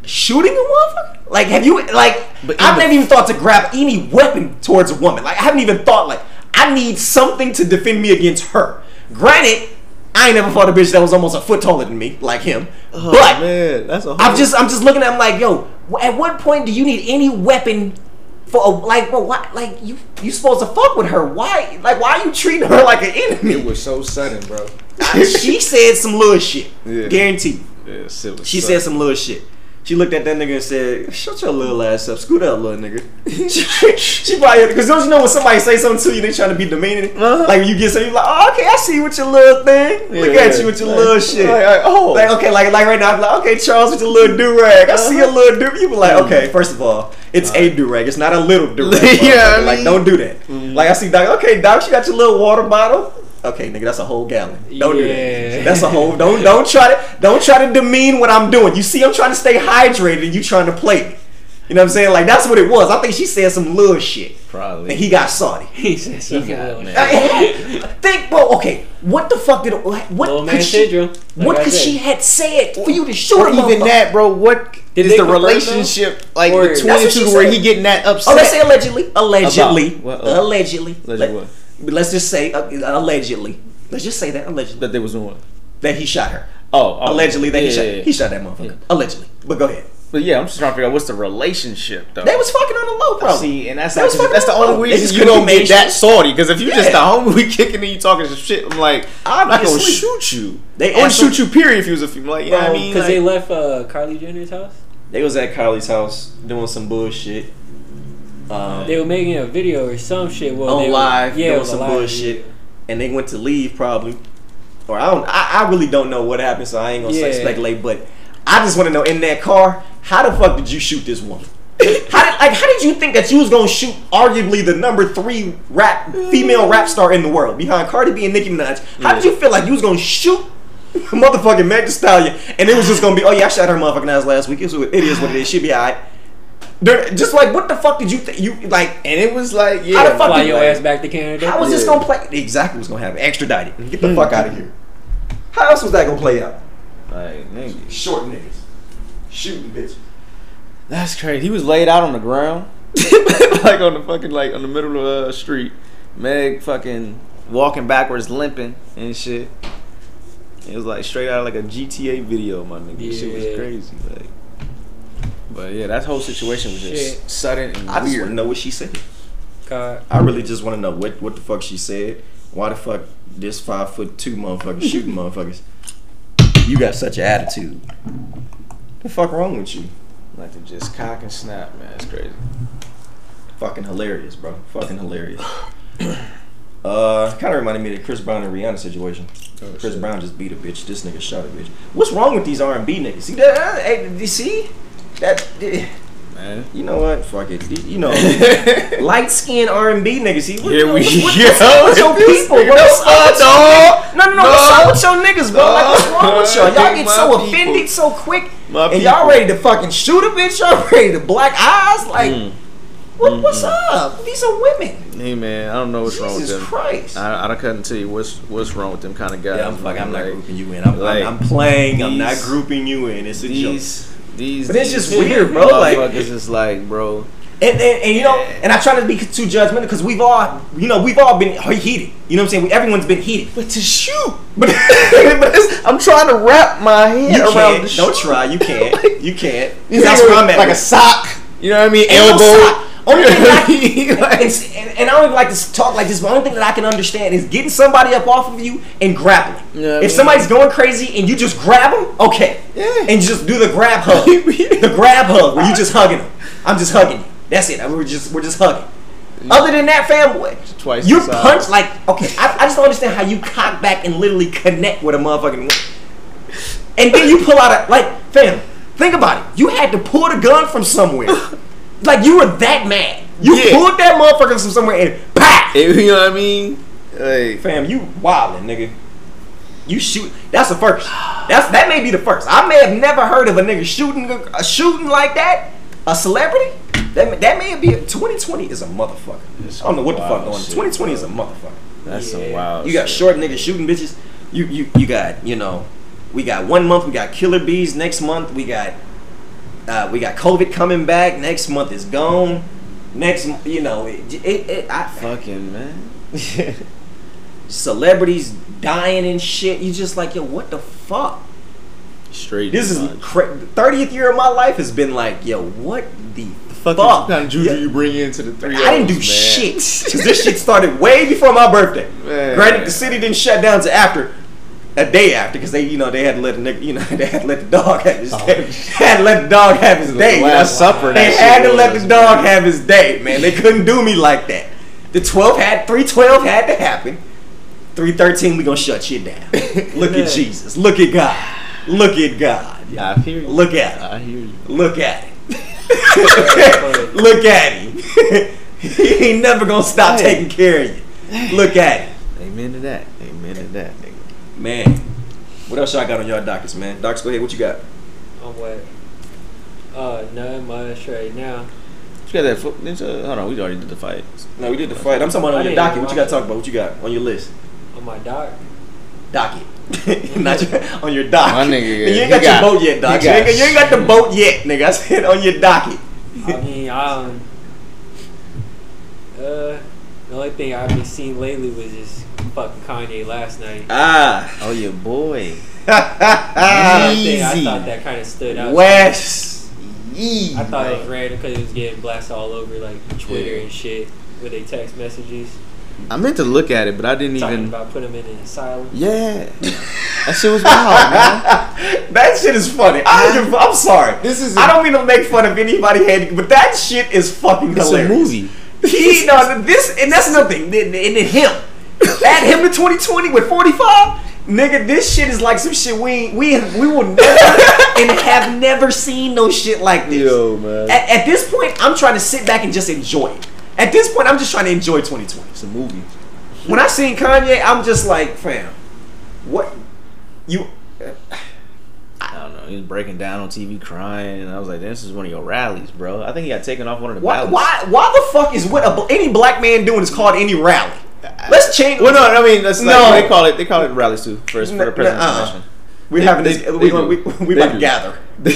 Shooting a motherfucker? Like, have you like? But I've the- never even thought to grab any weapon towards a woman. Like, I haven't even thought like I need something to defend me against her. Granted, I ain't never fought a bitch that was almost a foot taller than me, like him. Oh, but man, that's a. I'm just I'm just looking at him like, yo, at what point do you need any weapon for a, like, bro, why, like you you supposed to fuck with her? Why, like, why are you treating her (laughs) like an enemy? It was so sudden, bro. she said some little shit, (laughs) Yeah. guaranteed. Yeah, She sudden. said some little shit. She looked at that nigga and said, "Shut your little ass up, scoot up, little nigga." she, (laughs) she probably because don't you know when somebody say something to you, they trying to be demeaning. Uh-huh. Like when you get something, you like, "Oh, okay, I see you with your little thing. Look at yeah. you with your Like- little shit." like, like, oh. Like okay, like like right now, I'm like, okay, Charles with your little do rag. I see a uh-huh. little do. You be like, mm-hmm. okay, first of all, it's a do rag. It's not a little do (laughs) rag. Yeah, I like don't do that. Mm-hmm. Like I see Doc. Okay, Doc, you got your little water bottle. Okay, nigga, that's a whole gallon. Don't do that. That's a whole. Don't don't try to don't try to demean what I'm doing. You see, I'm trying to stay hydrated, and you trying to play me. You know what I'm saying? Like that's what it was. I think she said some little shit, probably. and he got salty. (laughs) He said something. got little mad. (laughs) Think, bro. Okay, what the fuck did what Little man could she syndrome. like what I could said. she had said for you to shoot or a even that, bro. What Did is the confirm, though? relationship like Or- between the two where said. he getting that upset? Oh, let's say allegedly. Allegedly. About what? Uh, allegedly. alleged Let- what? But Let's just say uh, allegedly. Let's just say that allegedly that they was doing. that he shot her. Oh, oh, allegedly that yeah, he shot. yeah, yeah. He shot that motherfucker. Yeah. Allegedly. But go ahead. But yeah, I'm just trying to figure out what's the relationship though. They was fucking on the low, probably. See, and that's They not, that's the only They reason you don't be get that patient. salty. Because if you just the Yeah. homie we kicking and you talking some shit, I'm like, I'm not gonna shoot you. They I would shoot you. Period. If you was a female, like, you know what I mean, Because they left uh, Carly Jenner's house. They was at Kylie's house doing some bullshit. Um, They were making a video or some shit. Well, on they were- live, yeah, doing some live bullshit, video. and they went to leave probably, or I don't. I, I really don't know what happened, so I ain't gonna Yeah. speculate. But I just want to know in that car, how the fuck did you shoot this woman? how did like how did you think that you was gonna shoot arguably the number three rap female rap star in the world behind Cardi B and Nicki Minaj? How did you feel like you was gonna shoot? (laughs) Motherfucking Meg Thee Stallion, and it was just gonna be, oh yeah, I shot her motherfucking ass last week. It, was, it is what it is. She'll be alright. They're- Just like, what the fuck did you think? You like, and it was like, yeah, How the fuck Fly you- your like- ass back to Canada. how was this gonna play? Exactly what's gonna happen. Extradited. Get the hmm. fuck out of here. How else was that gonna play out? like, nigga, Short niggas. Shooting bitches. that's crazy. He was laid out on the ground. (laughs) like on the fucking like on the middle of a street. Meg fucking walking backwards, limping and shit. It was like straight out of like a GTA video, my nigga. This shit was crazy. Like, but yeah, that whole situation was just Shit. sudden and I just want weird. to know what she said. God. I really just want to know what what the fuck she said. Why the fuck this five foot two motherfucker (laughs) shooting motherfuckers? You got such an attitude. What the fuck wrong with you? Like to just cock and snap, man. It's crazy. Fucking hilarious, bro. Fucking hilarious. (coughs) Uh, kind of reminded me of the Chris Brown and Rihanna situation. Oh, Chris shit. Brown just beat a bitch. This nigga shot a bitch. What's wrong with these R and B niggas? See that? Hey, you see that? Man. You know what? Fuck it. You know, (laughs) light skinned R and B niggas. See, what, Here we what, (laughs) what, go. what's your people? What's no, up with no, No, no, no. What's up with your niggas, bro? Like, what's wrong with y'all? Y'all get so people. offended so quick, My and y'all ready to fucking shoot a bitch. Y'all (laughs) ready to black eyes? Like, Mm. what, what's up? These are women. Hey man, I don't know what's wrong with Jesus them. Christ. I, I don't couldn't tell you what's what's wrong with them kind of guys. Yeah, I'm like, I'm not grouping you in. I'm, like, I'm, I'm playing. I'm not grouping you in. It's a joke. These, these, But it's these just weird, bro, like- motherfuckers is like, bro. And, and, and you know, and I try to be too judgmental because we've all, you know, we've all been heated. You know what I'm saying? We, everyone's been heated. But to shoot, But, (laughs) but it's, I'm trying to wrap my head you around can't. the Don't shoot. try. You can't. (laughs) You can't. That's think where I'm at. Like a sock. You know what I mean? Ain't no Elbow. Oh, sock. Only thing that I, and, (laughs) (laughs) and, and I don't even like to talk like this, but the only thing that I can understand is getting somebody up off of you and grappling. I if mean- somebody's going crazy and you just grab them, okay. Yeah. And just do the grab hug. (laughs) the grab hug where you just hugging them. I'm just hugging you. That's it. We're just we're just hugging. Mm. Other than that, family, Twice you punch like okay. I, I just don't understand how you cock back and literally connect with a motherfucking, and then you pull out a like fam. Think about it. You had to pull the gun from somewhere. Like you were that mad. You Yeah. pulled that motherfucker from somewhere and pah. (laughs) You know what I mean? Like, Fam, you wildin', nigga. You shoot. That's the first. That's that may be the first. I may have never heard of a nigga shooting a shooting like that. A celebrity. That may, that may be. 2020 is a motherfucker. It's I don't know what the fuck going. on. shit, 2020 is a motherfucker. that's Yeah. some wild. You got shit. short niggas shooting bitches. You you you got you know. We got one month. We got killer bees. Next month we got. Uh, we got COVID coming back. Next month is gone. Next, you know, it, it, it I, fucking man. (laughs) celebrities dying and shit. You just like, yo, what the fuck? Straight. This is thirtieth year of my life has been like, yo, what the fuck? What kind of juju Yeah. you bring into the three? I didn't do man. shit (laughs) because this shit started way before my birthday. Man. Granted, the city didn't shut down to after a day after because they, you know, they had to let the nigga, you know, (laughs) they had to let the dog have his oh. day. had to let the dog have his day. You? Supper, They had to let the dog have his day, man. They couldn't do me like that. The twelve had three twelve had to happen. Three thirteen, we gonna shut shit down. (laughs) Look Yeah. at Jesus. Look at God. Look at God. Yeah, I hear you. Look at him. I hear you. Look at him. Look at him. (laughs) he ain't never gonna stop Hey. taking care of you. Look at him. Amen to that. Amen to that. Man. What else y'all got on y'all dockets, man? Docs, go ahead. What you got? On what? Uh, nothing much right now. You got that foot? didn't Hold on, we already did the fight. No, we did the fight. I'm talking about I on your didn't docket. What you got to talk about? What you got on your list? On my dock. Docket. (laughs) Not your, (laughs) (laughs) on your dock. My nigga, you ain't got, got- your boat yet, Doc. You ain't, got got, you ain't got the boat yet, nigga. I said on your docket. I mean, I don't. Uh, the only thing I've been seeing lately was just fucking Kanye last night. Ah. Oh, your boy. I, think, (laughs) I Easy. thought that kind of stood out. West. Easy. I thought it was random because it was getting blasted all over like Twitter Yeah. and shit with their text messages I meant to look at it, but I didn't even talking even. about putting him in an asylum. Yeah. (laughs) That shit was wild, man. (laughs) that shit is funny. I, I'm sorry. This is I don't mean to make fun of anybody but that shit is fucking It's a movie. He no this and that's nothing. thing. And then him, add him to 2020 with 45. Nigga, this shit is like some shit we we we will never (laughs) and have never seen no shit like this. Yo, man. At, at this point, I'm trying to sit back and just enjoy it. At this point, I'm just trying to enjoy 2020. It's a movie. When I seen Kanye, I'm just like, fam, what you? I. He was breaking down on TV crying, and I was like, "This is one of your rallies, bro." I think he got taken off one of the Why, ballots. why, why the fuck is what a, any black man doing is called any rally? Let's change. Well, no, I mean that's like, No. they call it. They call it rallies too. First for the president's uh-uh. We're having this. they we gonna, we, we They about to gather. (laughs)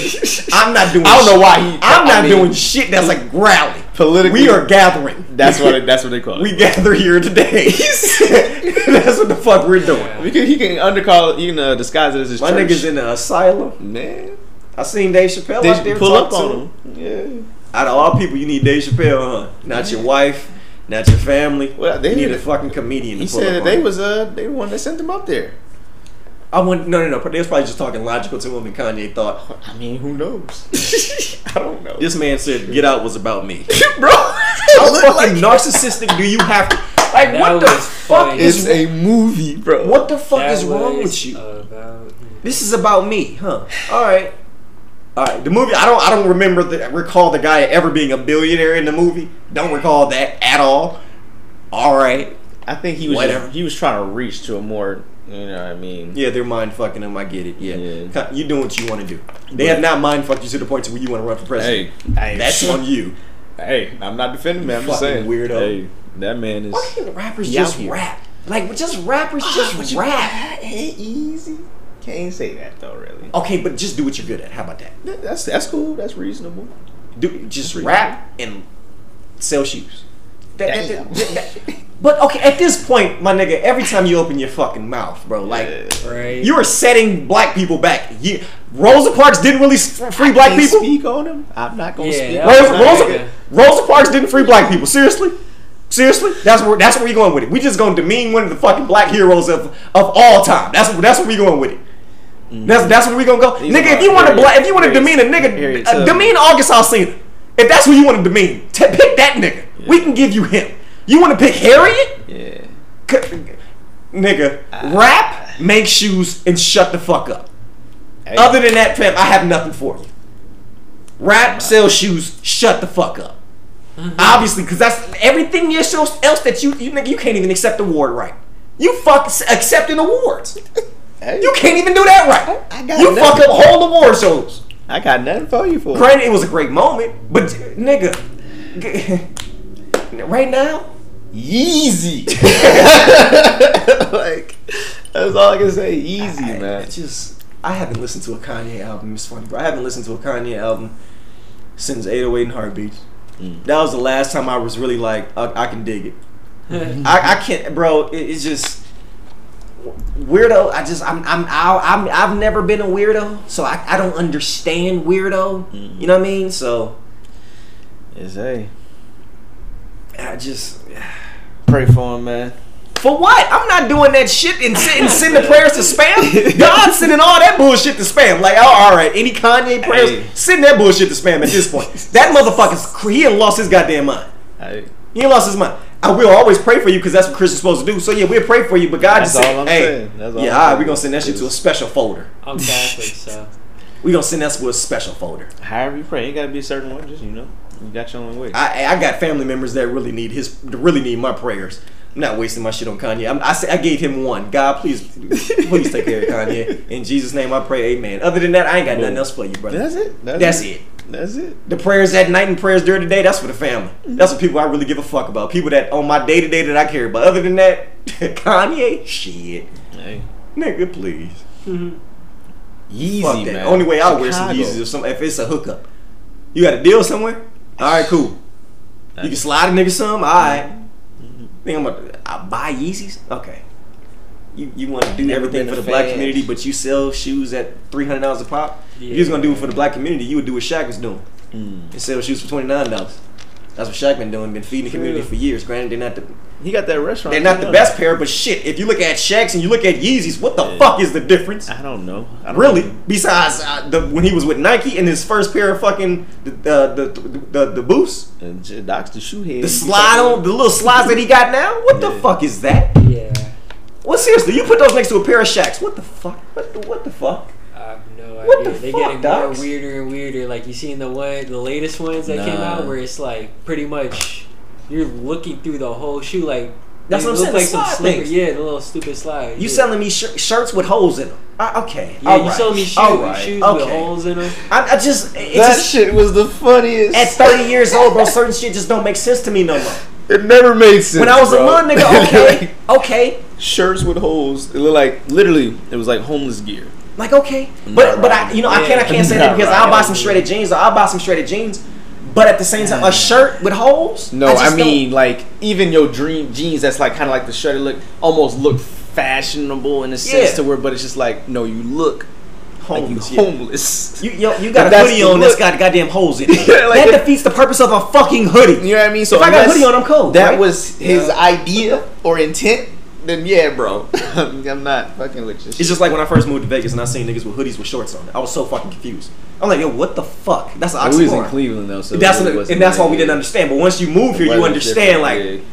I'm not doing. I don't know why he- I'm I not mean- doing shit that's like rally. Politically, we are gathering. That's what it, (laughs) that's what they call it. we gather here today. (laughs) (laughs) that's what the fuck we're doing. We can, he can undercall you can uh, disguise it as his My church. niggas in the asylum. man. I seen Dave Chappelle They out there pull up on him. Yeah. Out of all people, you need Dave Chappelle, huh? Not your wife, not your family. Well, they you need need a a- fucking comedian. He pull said up that on they was uh they the one that sent him up there. I want no, no, no. They was probably just talking logical to him, and Kanye thought I mean, who knows? (laughs) I don't know. this man said "Get Out" was about me. (laughs) bro, How fucking narcissistic do you have to? Like, That what the fuck funny. it's is a movie, bro. what the fuck That is wrong with you? About This is about me, huh? All right, all right. The movie. I don't. I don't remember. The, recall the guy ever being a billionaire in the movie. Don't recall that at all. All right. I think he was Whatever. he was trying to reach to a more, you know, what I mean, Yeah, they're mind fucking him. I get it. Yeah, Yeah. you doing what you want to do. They have not mind fucked you to the point to where you want to run for president. hey, That's on you. Hey, I'm not defending man. I'm just saying, weirdo. Hey, that man is. Why can't rappers just here. rap? Like, just rappers Ah, just rap. (laughs) Ain't easy. Can't say that though, really. Okay, but just do what you're good at. How about that? That's that's cool. That's reasonable. Do just Pretty rap and sell shoes. That- that- Damn. that- that- but okay, at this point, my nigga, every time you open your fucking mouth, bro, like right. you are setting black people back. You, Rosa Parks didn't really s- free black people. speak on him. I'm not gonna Yeah, speak. on Rosa, him. not Rosa. Rosa Parks didn't free black people. Seriously, seriously, that's where that's where we going with it. We just gonna demean one of the fucking black heroes of of all time. That's that's where we going with it. That's that's where we gonna go, He's nigga. If you want to Harriet- black, if you want to demean a nigga, Harriet uh, Tubman. demean August Alsina. If that's who you want to demean, t- pick that nigga. We can give you him. You want to pick Harriet? Yeah. C- nigga, ah. rap, make shoes, and shut the fuck up. Hey, Other than that, fam, I have nothing for you. Rap, sell shoes, shut the fuck up. Mm-hmm. Obviously, because that's everything else else that you you nigga, you can't even accept the award right. You fuck s- accepting awards. hey, You can't even do that right. I got You fuck nothing. up whole award shows. I got nothing for you for. Granted, it was a great moment, but nigga, g- right now, Easy. (laughs) like that's all I can say. Easy, I, man. It's just I haven't listened to a Kanye album. It's funny, bro. I haven't listened to a Kanye album since 808 and Heartbeats. Mm. That was the last time I was really like, I, I can dig it. (laughs) I, I can't, bro. It, it's just weirdo. I just I'm I'm I, I'm I've never been a weirdo, so I, I don't understand weirdo. Mm. You know what I mean? So Yes, hey. I just (sighs) Pray for him, man. for what? I'm not doing that shit and sending sending prayers to spam. (laughs) God's sending all that bullshit to spam. Like, oh, all right, any Kanye prayers, Hey. send that bullshit to spam at this point. That (laughs) motherfucker's he done lost his goddamn mind. Hey, He done lost his mind. I will always pray for you because that's what Christians supposed to do. So yeah, we'll pray for you, but God That's just said, I'm hey, saying. That's all yeah, I'm all right, we're gonna send that shit to a special folder. I'm Catholic, so We gonna send that to a special folder. however you pray, ain't gotta be a certain one. Just you know, you got your own way. I I got family members that really need his really need my prayers. I'm not wasting my shit on Kanye. I'm, I say I gave him one. God, please, please take care of Kanye. (laughs) In Jesus' name, I pray, Amen. Other than that, I ain't got nothing else for you, brother. That's it. That's it. That's it. The prayers at night and prayers during the day, that's for the family. Mm-hmm. That's what people I really give a fuck about. People that on my day to day that I care about. Other than that, (laughs) Kanye, shit. Hey, Nigga, please. Mm-hmm. easy, Fuck that. man. Only way I'll wear some Chicago. Yeezys if, some, if it's a hookup. You got a deal somewhere? All right, cool. You can slide a nigga some? All right. Think I'm gonna I buy Yeezys? Okay. You, you want to do Never everything for the black community, but you sell shoes at three hundred dollars a pop. If you was gonna do it for the black community, you would do what Shaq was doing Mm. and sell shoes for twenty nine dollars. That's what Shaq been doing. Been feeding the community True. for years. Granted, they're not the He got that restaurant. they're not the going. best pair, but shit, if you look at Shaq's and you look at Yeezys, what the Yeah. fuck is the difference? I don't know. I don't Really? know. Besides uh, the when he was with Nike and his first pair of fucking the uh, the, the the the boosts, And J- Doc's the shoe head. the slide on the little slides that he got now. What the fuck is that? yeah. Well, seriously, you put those next to a pair of Shaqs. What the fuck? What the what the fuck? I have no idea. The They're fuck, getting more weirder and weirder. Like you seen the one, the latest ones that came out, where it's like pretty much you're looking through the whole shoe. Like That's what I'm saying, like the some slide slipper. Yeah, the little stupid slide. You yeah. selling me shir- shirts with holes in them? Uh, okay, Yeah, all you right. selling me shoes, all right, shoes okay. with holes in them. I, I just it That just shit was the funniest. at 30 years old, bro. Certain shit just don't make sense to me no more. it never made sense. When I was bro. a little nigga, (laughs) okay, okay. Shirts with holes. It looked like literally. It was like homeless gear. Like okay, Not but but I you know I can't I can't say that because (laughs) right. I'll buy some shredded jeans or I'll buy some shredded jeans, But at the same time, a shirt with holes? No, I, don't- mean like even your dream jeans that's like kind of like the shirt look almost look fashionable in a sense Yeah. to where, but it's just like no, you look homeless. like you yeah. homeless. You, yo, you got a hoodie on that's got goddamn holes in it. (laughs) Yeah, like that defeats the purpose of a fucking hoodie. You know what I mean? So If I got a hoodie on, I'm cold, That right? was his idea or intent. Then yeah, bro, (laughs) (laughs) I'm not fucking with you. It's just like when I first moved to Vegas and I seen niggas with hoodies with shorts on. I was so fucking confused. I'm like, yo, what the fuck? That's an we was in. Cleveland though, so That's it what, wasn't and that's why we didn't understand. But once you move here, you understand like different,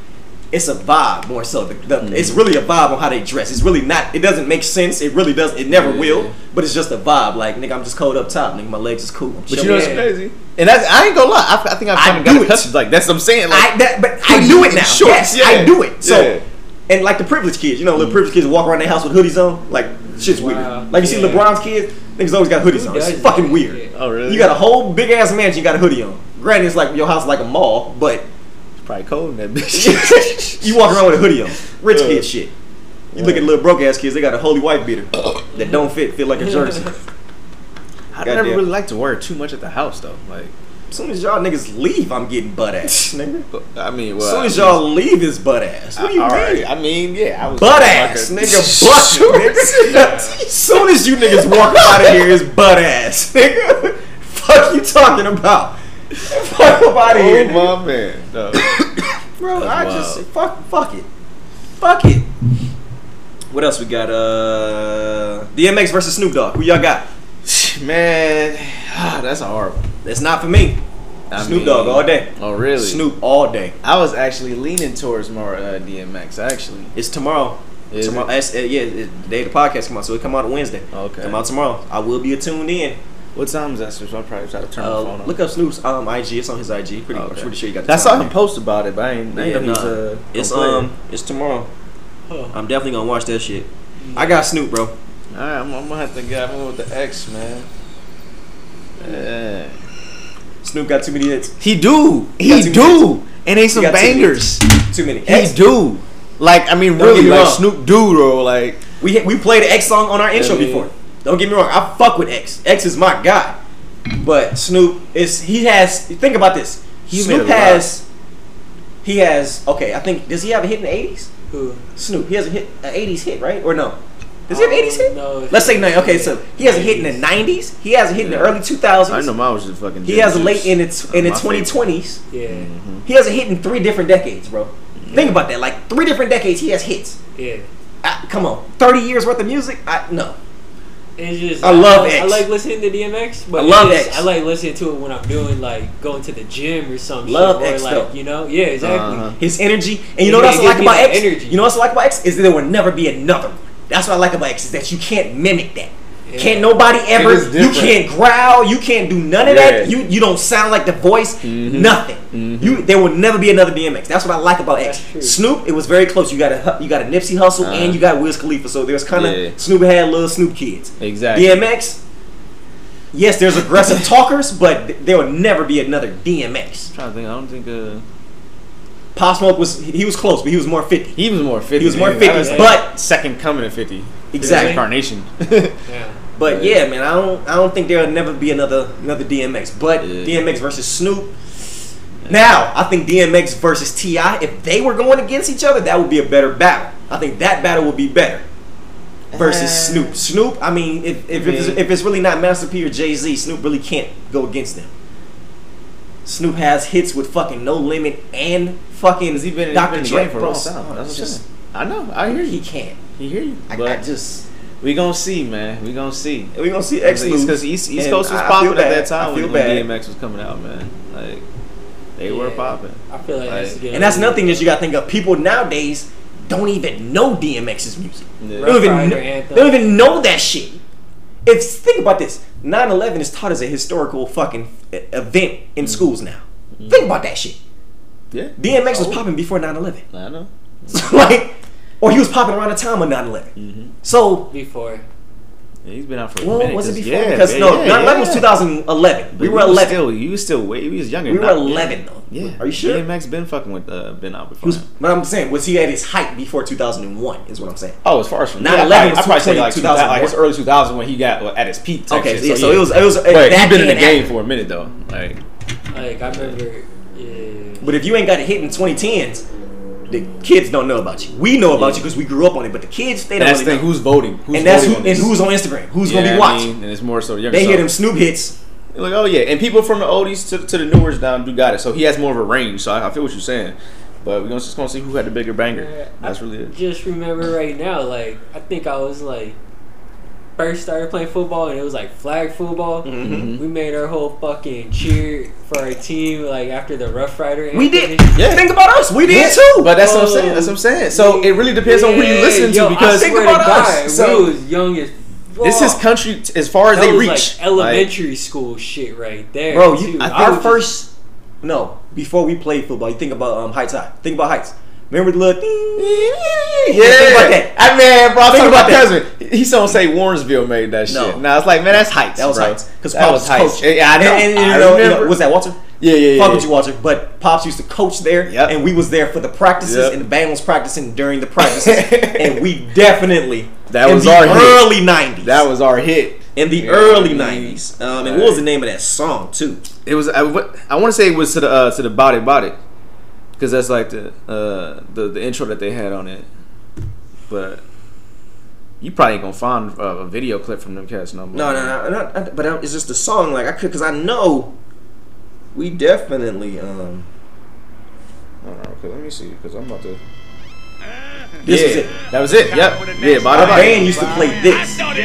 it's a vibe more so. The, the, Mm-hmm. It's really a vibe on how they dress. It's really not. It doesn't make sense. It really does. It never Yeah. will. But it's just a vibe. Like nigga, I'm just cold up top. Nigga, my legs is cool. I'm But you chilling. know what's Yeah. crazy? And that's I ain't gonna lie. I, I think I've I kind of do got it. accustomed. Like that's what I'm saying. Like I that, but I do it now. shorts, yes, I do it. So. Yeah. And like the privileged kids, you know, little mm. privileged kids walk around their house with hoodies on. Like shit's Wow. weird. Like you see LeBron's kids, niggas always got hoodies Who on. It's fucking that? weird. Yeah. oh really? You got a whole big ass mansion, you got a hoodie on. Granted, it's like your house is like a mall, but it's probably cold in that (laughs) bitch. you walk around with a hoodie on. Rich Yeah. kid shit. You look at little broke ass kids, they got a holy white beater that don't fit, feel like a (laughs) jersey. I never Goddamn. really like to wear too much at the house though. Like As soon as y'all niggas leave, I'm getting butt ass, (laughs) nigga. I mean, As soon as y'all leave, it's butt ass. What do you mean? right. I mean, yeah, I was Butt like ass, a- nigga. (laughs) Butt, nigga. As soon as you niggas walk out of here, it's butt ass, (laughs) nigga. Fuck you talking about? Fuck up out of here, Oh nigga. my man, no. (coughs) bro. That's I wild. just fuck, fuck it, fuck it. What else we got? Uh, DMX versus Snoop Dogg. Who y'all got? man, ah, (sighs) that's horrible. That's not for me. I Snoop mean- Dogg all day. Oh really? Snoop all day. I was actually leaning towards more uh, DMX actually. It's tomorrow. Is tomorrow. it? it's- uh, yeah, it, the day the podcast come out, so it come out on Wednesday. Okay. Come out tomorrow. I will be tuned in. What time is that? So I'll probably try to turn my Uh, phone on. look up Snoop's um, IG. It's on his IG. Pretty, I'm Okay. pretty sure you got. The I saw time. him post about it, but I ain't. I Yeah, know he's nah. uh. It's gonna um, it's tomorrow. Huh. I'm definitely gonna watch that shit. I got Snoop, bro. All right, I'm, I'm gonna have to get one with the X, man. Yeah. Snoop got too many hits. He do. He He too do. And ain't some got too many bangers. Too many. He X, do. Like I mean, Don't really, get me like wrong. Snoop do, bro. Like we we played the X song on our intro Yeah, yeah. before. Don't get me wrong. I fuck with X. X is my guy. But Snoop is he has. Think about this. He's made Snoop a has. He has. Okay, I think does he have a hit in the '80s? Who? Snoop. He has a hit, an '80s hit, right? Or no? Does he have an '80s hit? No. Let's say no. Okay, so he has a hit in the '90s. He has a hit in the early 2000s. I know mine was just fucking. He has a late in its in the My favorite. 2020s. Yeah. Mm-hmm. He has a hit in three different decades, bro. Think about that. Like three different decades, he has hits. Yeah. Ah, come on, 30 years worth of music? I no. It's just I love I, X. like listening to DMX, but I love just- X. I like listening to it when I'm doing like going to the gym or something. Love shit, or X, like though. you know, yeah, exactly. Uh-huh. His energy, and you know Yeah, what else I like about X? energy. You know what else I like about X is that there will never be another one. That's what I like about X is that you can't mimic that. Yeah. Can't nobody ever. You can't growl. You can't do none of Yeah. that. You you don't sound like the voice. Mhm. Nothing. Mhm. You there will never be another DMX. That's what I like about X. Snoop, it was very close. You got a you got a Nipsey Hussle Uh-huh. and you got Wiz Khalifa. So there's kind of Yeah. Snoop had little Snoop kids. Exactly. DMX. Yes, there's aggressive (laughs) talkers, but there will never be another DMX. I'm trying to think. I don't think. Uh, Pop Smoke was he was close, but he was more 50. he was more fifty. He was more 50, was but- second coming at fifty. Exactly. Incarnation. Yeah. (laughs) But yeah, man, I don't I don't think there'll never be another another DMX. But Yeah. DMX versus Snoop. Now, I think DMX versus T.I, if they were going against each other, that would be a better battle. I think that battle would be better. Versus Uh, Snoop. Snoop, I mean, if if, I if, it's, mean- if it's really not Master P or Jay Z, Snoop really can't go against them. Snoop has hits with fucking No Limit and fucking Has he been, Dr. Dr. Dre Game for a bro. long time? That's I'm Just- I know. I hear He can't. He hear you. But I just we gonna see, man. We gonna see. we gonna see X because East, East and Coast was I- I popping at that time when, bad. when DMX was coming out, man. Like they were popping. I feel like, that's Like- good. And that's another thing that you gotta think of. People nowadays don't even know DMX's music. Yeah. They don't even know, they don't even know that shit. If think about this, 9/11 is taught as a historical fucking event in mm. schools now. Think about that shit. Yeah, DMX was Oh, popping before 9/11. I know. (laughs) So like, or he was popping around the time of 9/11. Mm-hmm. So before. Yeah, he's been out for a well, minute. was it before? Yeah, because man, no, yeah, 9/11 was 2011. But we were 11. Still, you was still way. We was younger. we were not- 11 though. Yeah. Are you sure? DMX been fucking with uh, been out He before. was, but I'm saying, was he at his height before 2001? Is what I'm saying. Oh, as far as from 9/11 yeah, I probably, was I probably say like 2001. 2000, like his early 2000 when he got at his peak. Okay, shit, yeah, so yeah. it was it was But he's been in the game after. for a minute though. Like Like I remember, yeah. But if you ain't got a hit in 2010s, the kids don't know about you. We know about you because we grew up on it, but the kids they And don't that's the thing. know. Who's voting? Who's and that's voting who, and who's on Instagram. Who's Yeah, gonna be I mean, and it's more so the younger. they hear them Snoop hits. Like, oh yeah, and people from the oldies to, to the newers down do got it. So he has more of a range. So I, I feel what you're saying, but we're gonna just gonna see who had the bigger banger. Yeah, That's I really it. Just remember right now, like I think I was like first started playing football and it was like flag football. Mhm. We made our whole fucking cheer for our team like after the Rough Rider. We did. anthem. Yeah. Think about us. We did Yeah, too. But that's what I'm saying. That's what I'm saying. So it really depends on who you Yeah, listen yo, to because I swear Think to about God, us. we So- was young as this is country t- as far as That they was reach. like Like, elementary school shit right there, Bro, you, I our was first no before we played football. You think about um, Heights High. Think about Heights. Remember the little yeah, about that. I mean, bro, I'm Think about about that. cousin. He saw say Warrensville made that No. shit. Nah, it's like man, that's heights. That was bro. Heights because Pops was heights. Yeah, I know. And, and, you I know, you remember. know, was that Walter? yeah, yeah, yeah. Fuck with you, Walter. But Pops used to coach there, Yep. and we was there for the practices, Yep. and the band was practicing during the practices, (laughs) and we definitely That was our hit. early '90s. That was our hit. in the Yeah. early '90s. Um, and Right. what was the name of that song too? It was. I, I want to say it was to the uh, to the body body, because that's like the uh, the the intro that they had on it. But you probably ain't gonna find uh, a video clip from them cats no more. No, no, no, no, no, but it's just a song. Like I could, cause I know we definitely. um No, no, okay, let me see, because I'm about to. This yeah, was it. That was it. Yep. Yeah, body Our body. band used to play this. Like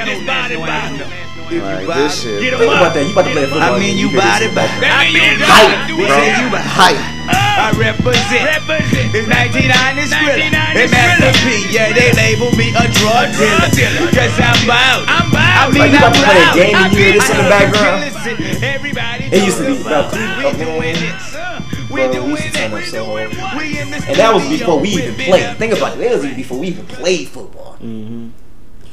this shit. Think about that. You about to play football. I mean, you hear this. body by I mean, you hype, do You by hype. I represent. It's 1990 Skrilla. And Master P, yeah, they label me a drug dealer. Cause I'm bout. I'm I mean, Like, you I'm about to play a game and you hear this in the background? It used to be about three- doing it. Bro, we used to turn it. up so hard. We in the And that was before we we even played. Think about it. That was even before we even played football. And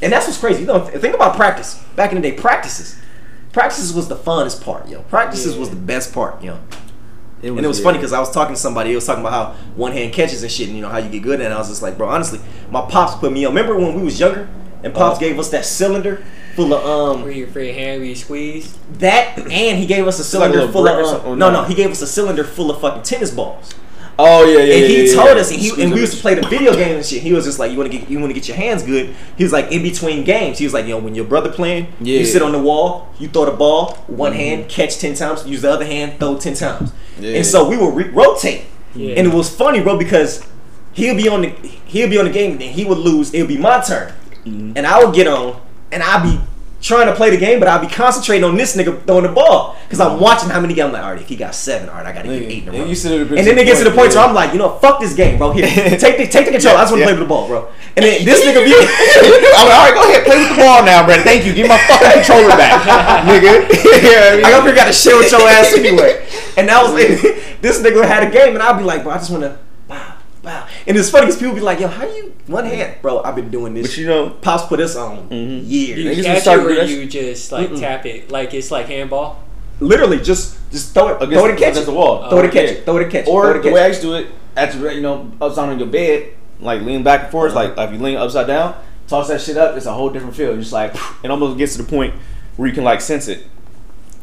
that's what's crazy. You know, think about practice. Back in the day, practices. Practices was the funnest part, yo. Practices was the best part, yo. And it was funny because I was talking to somebody. He was talking about how one hand catches and shit, and you know how you get good at. it. And I was just like, bro, honestly, my pops put me on. Remember when we was younger, and pops Oh. gave us that cylinder full of um Where your free hand be squeezed. that, and he gave us a like a cylinder full of um, no, no? no, he gave us a cylinder full of fucking tennis balls. Oh yeah, yeah. and yeah, he yeah, told yeah. us, and, he, and we used to play the video game and shit. He was just like, "You want to get, you want to get your hands good." He was like, in between games, he was like, "Yo, when your brother playing, Yeah. you sit on the wall, you throw the ball, one hand catch ten times, use the other hand, throw ten times." Yeah. And so we would re- rotate, Yeah. and it was funny, bro, because he'll be on the he'll be on the game, and then he would lose. It'll be my turn, Mm-hmm. and I would get on, and I'd be. Trying to play the game, but I'll be concentrating on this nigga throwing the ball because I'm watching how many. Games. I'm like, all right, if he got seven, all right, I gotta get eight in a and row. you sit at the And then it gets to the point where I'm like, you know, fuck this game, bro. Here, (laughs) take the take the control. I just want to Yeah. play with the ball, bro. And then this nigga be (laughs) I'm like, all right, go ahead, play with the ball now, Brandon. Thank you. Give my fucking controller back, (laughs) nigga. yeah, I up here got to shit with your ass anyway. And that was this nigga had a game, and I'd be like, bro, I just want to wow, wow. And it's funny because people be like, yo, how you one hand, bro? I've been doing this. But you know, Pops put us on years. You Niggas just catch it started or doing that you just like tap it like it's like handball. Literally, just just throw it, against, throw it and catch against it. the wall. Throw it and Yeah. catch it. Throw it and catch it. throw Or it and the catch way I used to do it, at you know, upside on your bed, like lean back and forth, Uh-huh. like, like if you lean upside down, toss that shit up, it's a whole different feel. Just like it almost gets to the point where you can like sense it.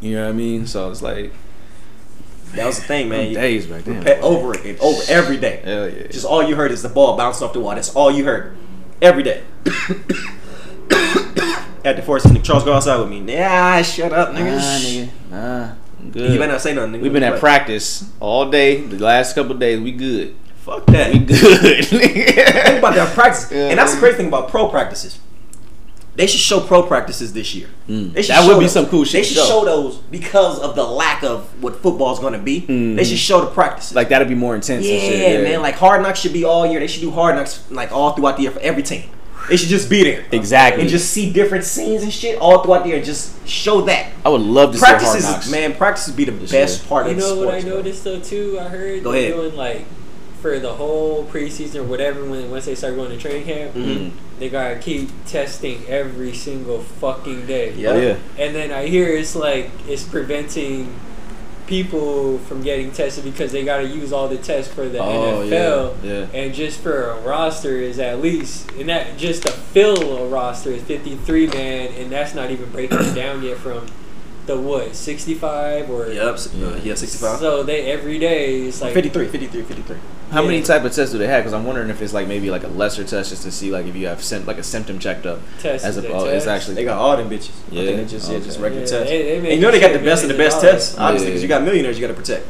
You know what I mean? So it's like That was the thing, man. days back then. Over it and over every day. Hell yeah. Just all you heard is the ball bouncing off the wall. That's all you heard. Every day. (coughs) At the force, nigga, Charles go outside with me. Nah, shut up, Nah, nigga. nigga. Nah, I'm good. You better not say nothing, nigga. We've been at practice all day. The last couple days, we good. Fuck that. We good. (laughs) Think about that practice. Yeah, and that's the crazy thing about pro practices. They should show pro practices this year. Mm. They That would be those. some cool shit They should show. show those because of the lack of what football's going to be. They should mm. show the practices. like that'd be more intense. yeah, and shit, man. Like hard knocks should be all year. They should do hard knocks like all throughout the year for every team. They should just be there. Exactly. And just see different scenes and shit all throughout the year and just show that. I would love to see hard Practices, knocks. man, practices be the This best year. part You of the know what I sports, bro. noticed though too? I heard Go they're ahead. doing like for the whole preseason or whatever when once they start going to training camp, Mhm. they gotta keep testing every single fucking day. Yeah. Oh, yeah. And then I hear it's like it's preventing people from getting tested because they gotta use all the tests for the Oh, NFL. yeah, yeah. And just for a roster is at least and that just to fill a roster is fifty three man and that's not even breaking it down yet from the what sixty five or Yep. s- uh, yeah, 65. So they every day it's like 53, 53, 53. How many type of tests do they have? Because I'm wondering if it's like maybe like a lesser test just to see like if you have sym- like a symptom checked up. Test as a a oh, it's actually They got all them bitches. Yeah? I think they just, yeah, just regular Yeah, tests. they- they and you know they got the best of the best of tests, dollars. obviously, Yeah. because you got millionaires you got to protect.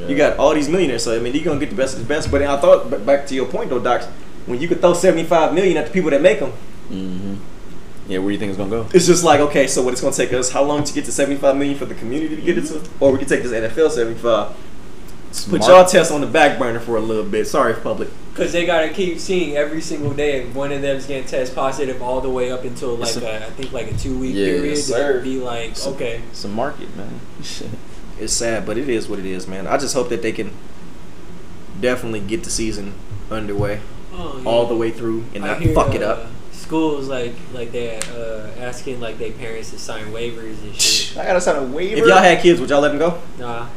Yeah. You got all these millionaires, so I mean, you're gonna get the best of the best. But I thought, but back to your point though, Doc, when you could throw 75 million at the people that make them, Mm-hmm. Yeah, where do you think it's gonna go? it's just like, okay, so what it's gonna take us? How long to get to 75 million for the community to get it to, or we can take this NFL 75. Put Smart. y'all tests on the back burner for a little bit. Sorry, public. Because they gotta keep seeing every single day if one of them's getting test positive all the way up until like It's a- a, I think like a two week Yeah, period. yes, sir. Be like, It's a- okay, It's a market, man. (laughs) It's sad, but it is what it is, man. I just hope that they can definitely get the season underway oh, all the way through and not hear, fuck it uh, up. Schools like like they uh, asking like their parents to sign waivers and shit. I gotta sign a waiver. If y'all had kids, would y'all let them go? Nah,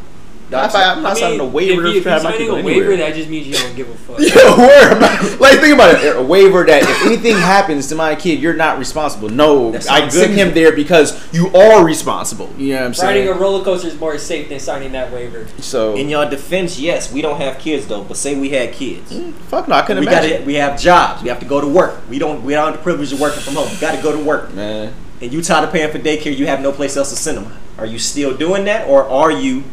If I, I'm not I signing a waiver If, you, if you're have my kid signing go a anywhere. waiver, that just means you don't give a fuck. (laughs) Yeah, word. man. Like think about it. A waiver that if anything happens to my kid, you're not responsible. No, That I sounds send him there because you are responsible. You know what I'm saying? Riding a roller coaster is more safe than signing that waiver. so In y'all defense, yes, we don't have kids though, but say we had kids. Mm, fuck no, I couldn't We imagine. got we have jobs. We have to go to work. We don't we don't have the privilege of working from home. We got to go to work. Man, And you tired of paying for daycare, you have no place else to send them. Are you still doing that, or are you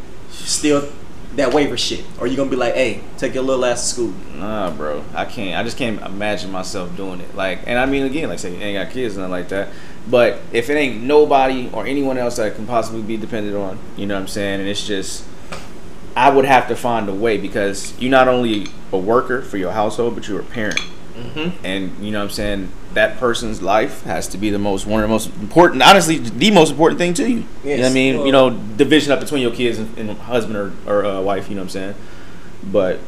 still that waiver shit? Or are you gonna be like, hey, take your little ass to school? nah, bro, I can't. I just can't imagine myself doing it. Like, and I mean, again, like say, you ain't got kids and nothing like that. But if it ain't nobody or anyone else that can possibly be dependent on, you know what I'm saying? And it's just, I would have to find a way because you're not only a worker for your household, but you're a parent. Mm-hmm. and you know what I'm saying that person's life has to be the most one of the most important honestly the most important thing to you you know what I mean Well- you know division up between your kids and, and husband or, or uh, wife you know what I'm saying but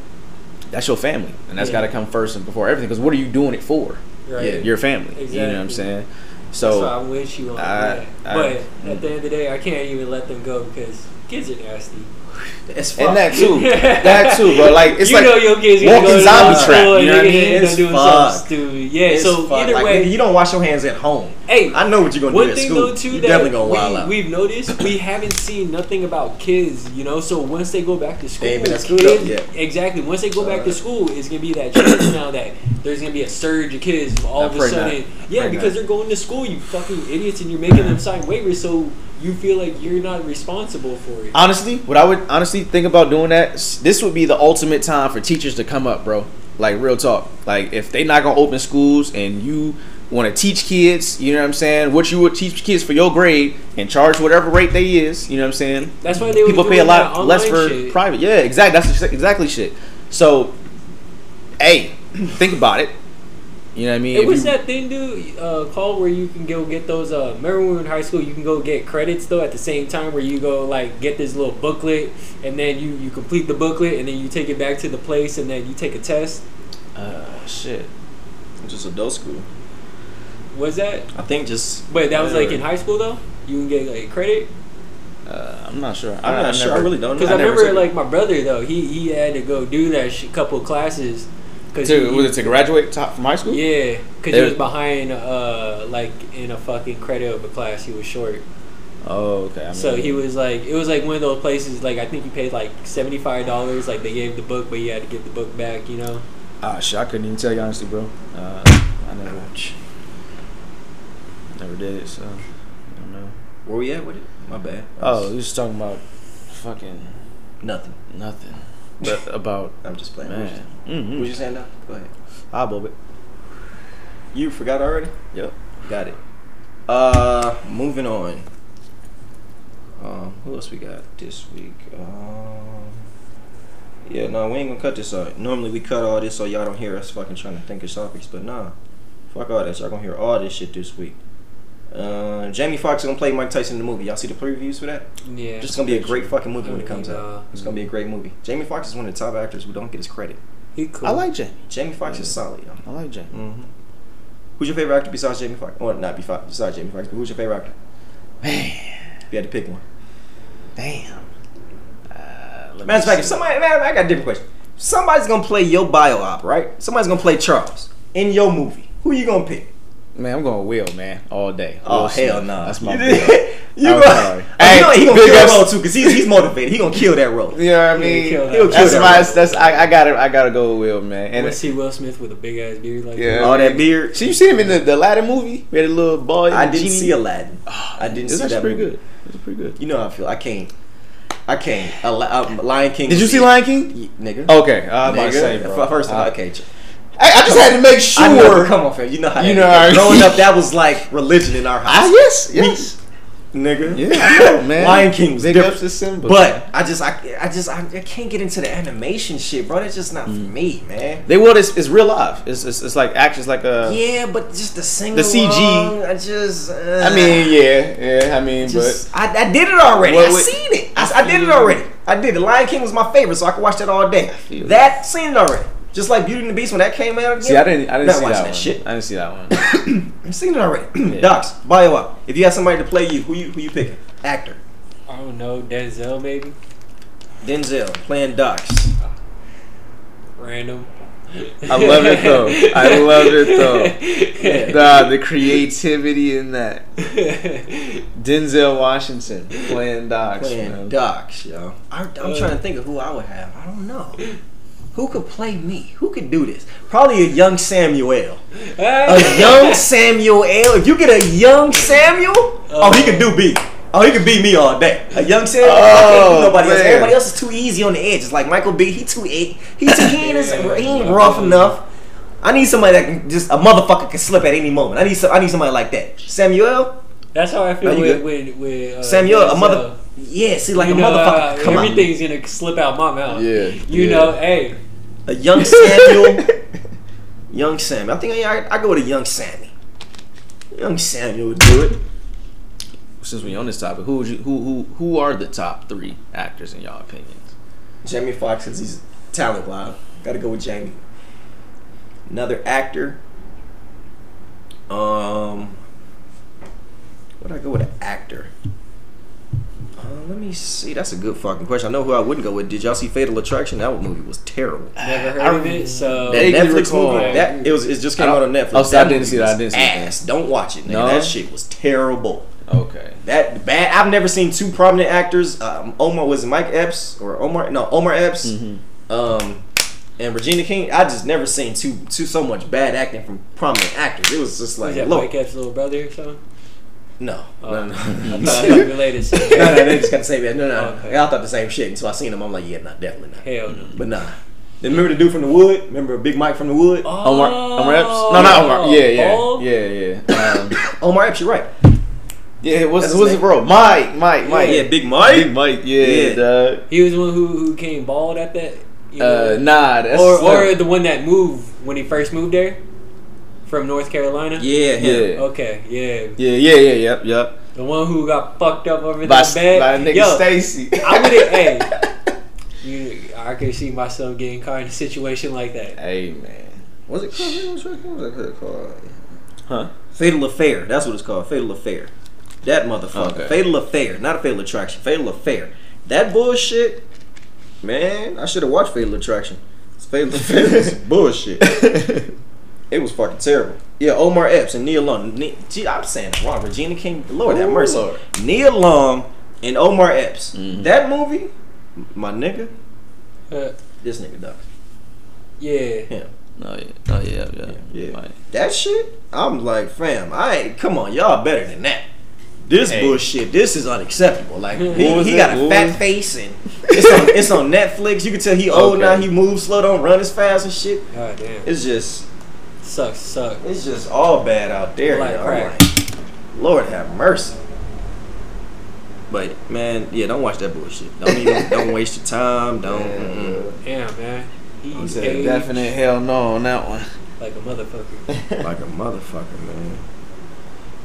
that's your family and that's Yeah. got to come first and before everything because what are you doing it for Right. your family Exactly. you know what I'm saying So I wish you on I- that. I- but at the end of the day, I can't even let them go because kids are nasty. It's fuck. and that too (laughs) that too bro like it's you like know your kids walking go zombie trap, you know what I mean? It's doing something stupid. Yeah. It's so fuck. either Like, way, you don't wash your hands at home. hey, I know what you're gonna One do at thing school. though too you that definitely gonna wild out. we, we've noticed we haven't seen nothing about kids, you know. So once they go back to school, ain't been at kids, yet. exactly. Once they go back to uh, school, it's gonna be that chance now that there's gonna be a surge of kids all of a sudden. not. Yeah, Pray because not. they're going to school, you fucking idiots, and you're making them (clears throat) sign waivers, so you feel like you're not responsible for it. honestly, what I would honestly think about doing that, this would be the ultimate time for teachers to come up, bro. Like real talk. Like if they not gonna open schools and you want to teach kids, you know what I'm saying? What you would teach kids for your grade and charge whatever rate they is, you know what I'm saying? That's why they people pay a lot less for shit. private. Yeah, exactly. That's exactly shit. So, hey, think about it. You know what I mean? It If was you- that thing, dude, uh, called where you can go get those. Uh, remember when we were in high school, you can go get credits though at the same time, where you go like get this little booklet, and then you you complete the booklet, and then you take it back to the place, and then you take a test. uh, shit. Just adult school. Was that? I think just. But that was like in high school though. You can get like credit Uh, I'm not sure. I'm not I sure. never- I really don't know. because I, never remember took it. like my brother though. He he had to go do that sh- couple classes. Cause To, he, was it to graduate top from high school? Yeah, because he was behind, uh, like in a fucking credit of a class. He was short. Oh, okay. I mean, So he was like, it was like one of those places. Like I think he paid like seventy five dollars. Like they gave the book, but he had to give the book back. You know. Ah, shit, I couldn't even tell you honestly, bro. Uh, I never, never did it, so I don't know. Where we at with it? My bad. Oh, you was talking about fucking nothing. nothing, but about I'm just playing. man. What Mm-hmm. you saying now? Go ahead. I believe it. You forgot already? Yep. Got it. Uh, moving on. Um, who else we got this week? Um, yeah, no, we ain't gonna cut this out. Normally we cut all this so y'all don't hear us fucking trying to think of topics, but nah, fuck all that. Y'all gonna hear all this shit this week. Uh, Jamie Foxx is gonna play Mike Tyson in the movie. Y'all see the previews for that? Yeah. Just gonna be a great fucking movie when it comes Uh, out. It's gonna be a great movie. Jamie Foxx is one of the top actors who don't get his credit. He cool. I like Jamie. Jamie Foxx is solid, yo. I like Jamie. Mm-hmm. Who's your favorite actor besides Jamie Foxx? Or not besides besides Jamie Foxx, but who's your favorite actor? Man, If you had to pick one. damn. Uh, let Matter of fact, if somebody, man, I got a different question. Somebody's gonna play your bio op, right? Somebody's gonna play Charles in your movie. Who are you gonna pick? Man, I'm going Will, man, all day. Oh Will hell Smith. no! That's my You boy. did- I'm (laughs) go. sorry. Oh, you know what? he gonna kill that ups- role too because he's he's motivated. He gonna kill that role. You know what I Yeah, mean? kill that. He'll kill That's that my. role. That's I. I gotta. I gotta go with Will, man. And And I see Will Smith with a big ass beard like Yeah. that. All that beard. So you see him in the, the Aladdin movie? We had a little boy. I didn't genie. see Aladdin. I didn't It's see actually that pretty movie. good. It's pretty good. You know how I feel. I can't. I can't. A, uh, Lion King. Did you see. Lion King? Y- Nigga. Okay, I was about to Nigga. say, bro. First of all, okay. I, I just had to make sure. I know, come on, fam. You know how. You know how- Growing up, that was like religion in our Ah, house. yes, yes. Nigga. Yeah, I (laughs) know, man. Lion King was Big different. ups Simba. But I just, I, I just, I, I can't get into the animation shit, bro. That's just not for me, man. they will. It's, it's real life. It's, it's it's like actions like a. Yeah, but just the sing The CG. I just. Uh, I mean, yeah, yeah. I mean, just, I, I did it already. What I seen it. I, I did it already. I did. The Lion King was my favorite, so I could watch that all day. That seen it already. Just like Beauty and the Beast when that came out again. see, I didn't. I didn't Not see watching that, that one. shit. I didn't see that one. (coughs) I've seen it already. (coughs) Docs, bio up. If you had somebody to play you, who you who you picking? Actor. I don't know, Denzel maybe? Denzel playing Docs. Random. I love it though. I (laughs) love it though. (laughs) Nah, the creativity in that. Denzel Washington playing Docs. Playing man. Docs, yo. I, I'm uh. trying to think of who I would have. I don't know. Who could play me? Who could do this? Probably a young Samuel. A young Samuel. If you get a young Samuel, oh, he could do B. Oh, he could beat me all day. A young Samuel. I can't do Oh, nobody else. Everybody else is too easy on the edge. It's like Michael B. He too eight. He too he ain't, as- (laughs) he ain't rough enough. I need somebody that can just a motherfucker can slip at any moment. I need some, I need somebody like that. Samuel, That's how I feel No, with, with, with uh, Samuel, a Denzel. mother. Yeah, see, like you a know, motherfucker. uh, come out. everything's gonna slip out my mouth. Yeah, You yeah. know, hey, A young Samuel. (laughs) young Sam. I think I, I go with a young Sammy. Young Samuel would do it. Since we're on this topic, who would you who who who are the top three actors in y'all opinions? Jamie Foxx, because he's talent wise. Got to go with Jamie. Another actor. Um, would I go with an actor? Uh, let me see. That's a good fucking question. I know who I wouldn't go with. Did y'all see Fatal Attraction? That movie was terrible. never heard of it. So That Netflix recall. movie. That it was. It just came I out don't- on Netflix. oh, so I didn't see that. I didn't see that. ass. Don't watch it. Nigga. No? That shit was terrible. Okay. That bad. I've never seen two prominent actors. Um, Omar was it Mike Epps or Omar? No, Omar Epps. Mm-hmm. Um, and Regina King. I just never seen two two so much bad acting from prominent actors. It was just was like that look, Mike Epps' little brother or something? No, Oh. no, no, (laughs) I (laughs) no, thought they were related. So. no, they just got the same. No, no, Okay. I thought the same shit until I seen them. I'm like, yeah, no, definitely not. Hell no. But nah. Then remember the dude from the Wood? Remember Big Mike from the Wood? Omar Omar Epps? No, not Omar. Yeah, yeah, Bald? yeah, yeah. Um, (coughs) Omar Epps, you're right. yeah, what's That's what's his it, bro? Mike, Mike, Mike. Yeah, Big Mike. Big Mike. Yeah, Yeah. dog. He was the one who, who came bald at that. You know? Uh, nah, that's or or the one that moved when he first moved there from North Carolina. Yeah, him. yeah, Okay, yeah. yeah, yeah, yeah, yep, yep. The one who got fucked up over By, that bed. by nigga Yo, Stacy. I would have. (laughs) hey, you, I could see myself getting caught in a situation like that. Hey man. What's it called? What was it called? Huh? Fatal Affair. That's what it's called. Fatal Affair. That motherfucker. Okay. Fatal Affair. Not a Fatal Attraction. Fatal Affair. That bullshit. Man, I should have watched Fatal Attraction. It's Fatal Affair was (laughs) bullshit. (laughs) It was fucking terrible. Yeah, Omar Epps and Nia Long. Ne- Gee, I'm saying it wrong. Regina King. Lord have Ooh, mercy. Lord. Nia Long and Omar Epps. Mhm. That movie, my nigga, Uh, this nigga done. yeah. Him. Oh yeah, oh yeah, yeah, Yeah. Mike. That shit, I'm like, fam, I ain't, come on, y'all better than that. This Hey. bullshit, this is unacceptable. Like he, he got a fat face and it's on it's on Netflix. You can tell he old Okay. now. He moves slow, don't run as fast and shit. God damn. It's just Sucks. Suck. it's just all bad out there. Like yo. Crack. like, Lord have mercy. But man, yeah, don't watch that bullshit. Don't even (laughs) don't waste your time. Don't. mm-mm. Damn, man. He He's said aged definite hell no on that one. like a motherfucker. (laughs) like a motherfucker, man.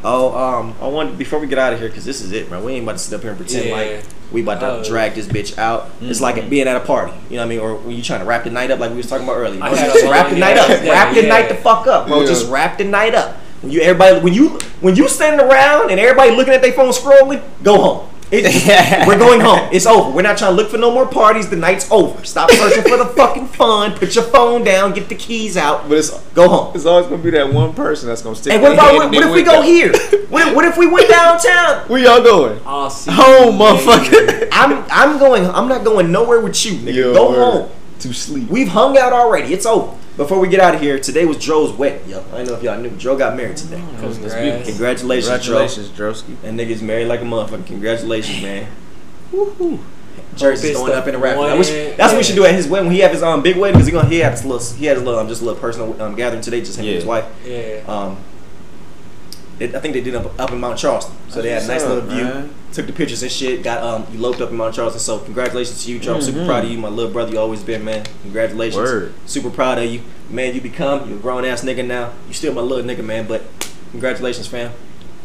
Oh, um, I want before we get out of here because this is it, man. We ain't about to sit up here and pretend Yeah. like we about to Oh. drag this bitch out. It's like Mhm. being at a party, you know what I mean, or when you trying to wrap the night up, like we was talking about earlier. I No, just a wrap the night up, ass day, wrap the yeah. night the fuck up, bro. Yeah. Just wrap the night up. When you everybody, when you when you standing around and everybody looking at their phone scrolling, go home. It- (laughs) we're going home. It's over. We're not trying to look for no more parties. The night's over. Stop searching for the fucking fun. Put your phone down. Get the keys out. But it's Go home. it's always gonna be that one person that's gonna stick. And what about what, what if we window. go here? What if, what if we went downtown? (laughs) Where y'all going? I'll see. Home, you motherfucker. I'm I'm going. I'm not going nowhere with you, nigga. Yo, go home. To sleep. We've hung out already. It's over. Before we get out of here, today was Joe's wedding. Yo, I don't know if y'all knew. Joe got married today. Congrats. Congratulations, Congratulations, Drosky. Joe. That nigga's married like a motherfucker. Congratulations, man. Woohoo. Jersey's Hope going it's up in the the rafters. I one- wish, that's what we should do at his wedding. When he have his um big wedding, because he gonna he had his little he had his little um just a little personal um gathering today, just him and his wife. Yeah. Um, it, I think they did up up in Mount Charleston, so they had a nice up, little view. man? Took the pictures and shit. Got um eloped up in Mount Charleston. So congratulations to you, Joe. I'm super proud of you, my little brother. You always been, man. Congratulations. Word. Super proud of you, man. You become you're a grown ass nigga now. You still my little nigga, man. But congratulations, fam.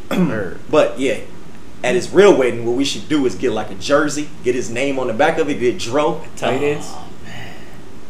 (clears throat) But yeah, at his real wedding, what we should do is get like a jersey, get his name on the back of it, get Dro. Tight ends.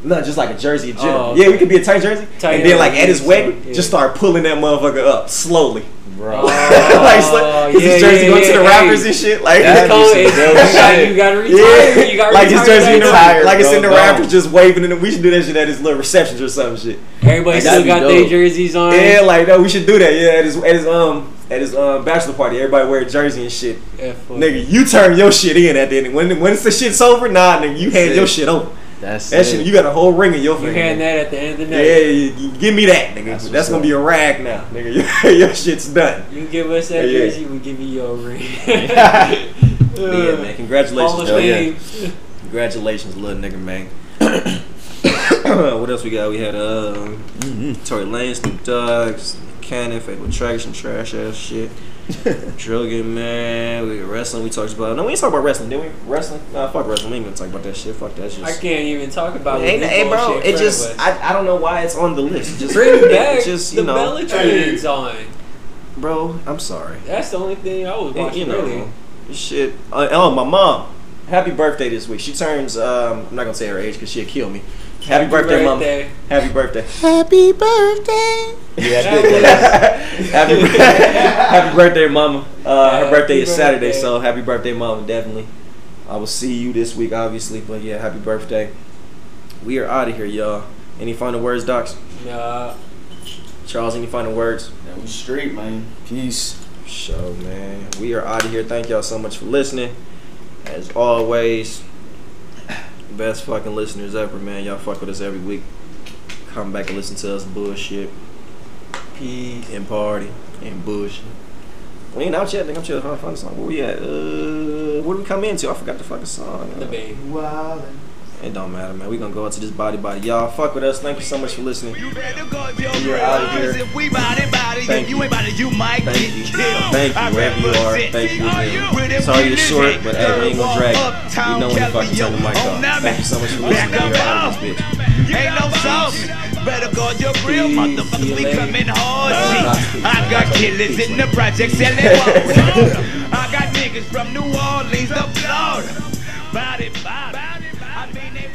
No, just like a jersey in general. Oh, okay. Yeah, we could be a tight jersey. Tight and then like at his wedding, yeah. just start pulling that motherfucker up slowly. Bro. (laughs) (laughs) Oh, like, it's like, 'cause yeah, his jersey yeah, going to yeah, the hey. rappers and shit. Like, That'd be (laughs) Come, some it's- dope you, got, shit. you gotta retire. yeah, You gotta like his retire jersey in the that Retired, like it's in the bro, rappers just waving, and we should do that shit at his little receptions or some shit. Everybody That'd still got dope. their jerseys on. Yeah, like no, we should do that. Yeah, at his at his um at his um bachelor party, everybody wear a jersey and shit. Yeah. Nigga, you turn your shit in at the end. When when it's the shit's over, nah, nigga, you hand your shit over. That's That it. shit, you got a whole ring in your finger. You hand that at the end of the Yeah, night. you, you give me that, nigga. That's That's, gonna up. be a rag now, nigga. (laughs) Your, shit's done. You give us that Yeah. jersey, we give you your ring. (laughs) Yeah, man. Congratulations, Hall. Fame. Congratulations, little nigga, man. (coughs) what else we got? We had um, Tory Lanez, Snoop Dogg, Cannon, Fatal Attraction, trash ass shit. (laughs) Drugin, man. We wrestling. We talked about. No, we ain't talk about wrestling, did we? Wrestling? Nah, fuck wrestling. We ain't gonna talk about that shit. Fuck that shit. I can't even talk about Ain't, hey, bro. It front just. I, I don't know why it's on the list. Just Bring it (laughs) back Just the you know, Bellatrix on. bro. I'm sorry. That's the only thing I was Yeah, watching you know, earlier. shit. Uh, oh, my mom. Happy birthday this week. She turns. Um, I'm not gonna say her age because she'll kill me. Happy, birthday, mom. birthday. Happy birthday. Happy birthday. Yeah, I did happy, (laughs) bir- happy birthday, mama. Uh, her Happy birthday is Saturday, birthday. so happy birthday, mama. Definitely. I will see you this week, obviously, but yeah, happy birthday. We are out of here, y'all. Any final words, Docs? Nah. Charles, any final words? That was straight, man. Peace. Show, man. We are out of here. Thank y'all so much for listening. As always, best fucking listeners ever, man. Y'all fuck with us every week. Come back and listen to us bullshit Peace. and party and bullshit. We ain't out yet. I think I'm trying to find a song. Where we at? Uh, where did we come into? I forgot the fucking song. The baby. It don't matter, man. We gonna go out to this body body. Y'all fuck with us. Thank you so much for listening. You better go to your We are outta here. If we body body, Thank you you. ain't body, you might Thank get you. killed. Thank you, wherever you are. Thank you, man. Sorry it's short, but hey, we ain't gonna drag. You know when to fucking turn the mic off. Oh, yo. Thank you so much for listening. are out of this bitch. Ain't no sauce. Better guard your real See motherfuckers. We coming hard. I got killers in the project selling. (laughs) I got niggas from New Orleans to Florida. Body, body.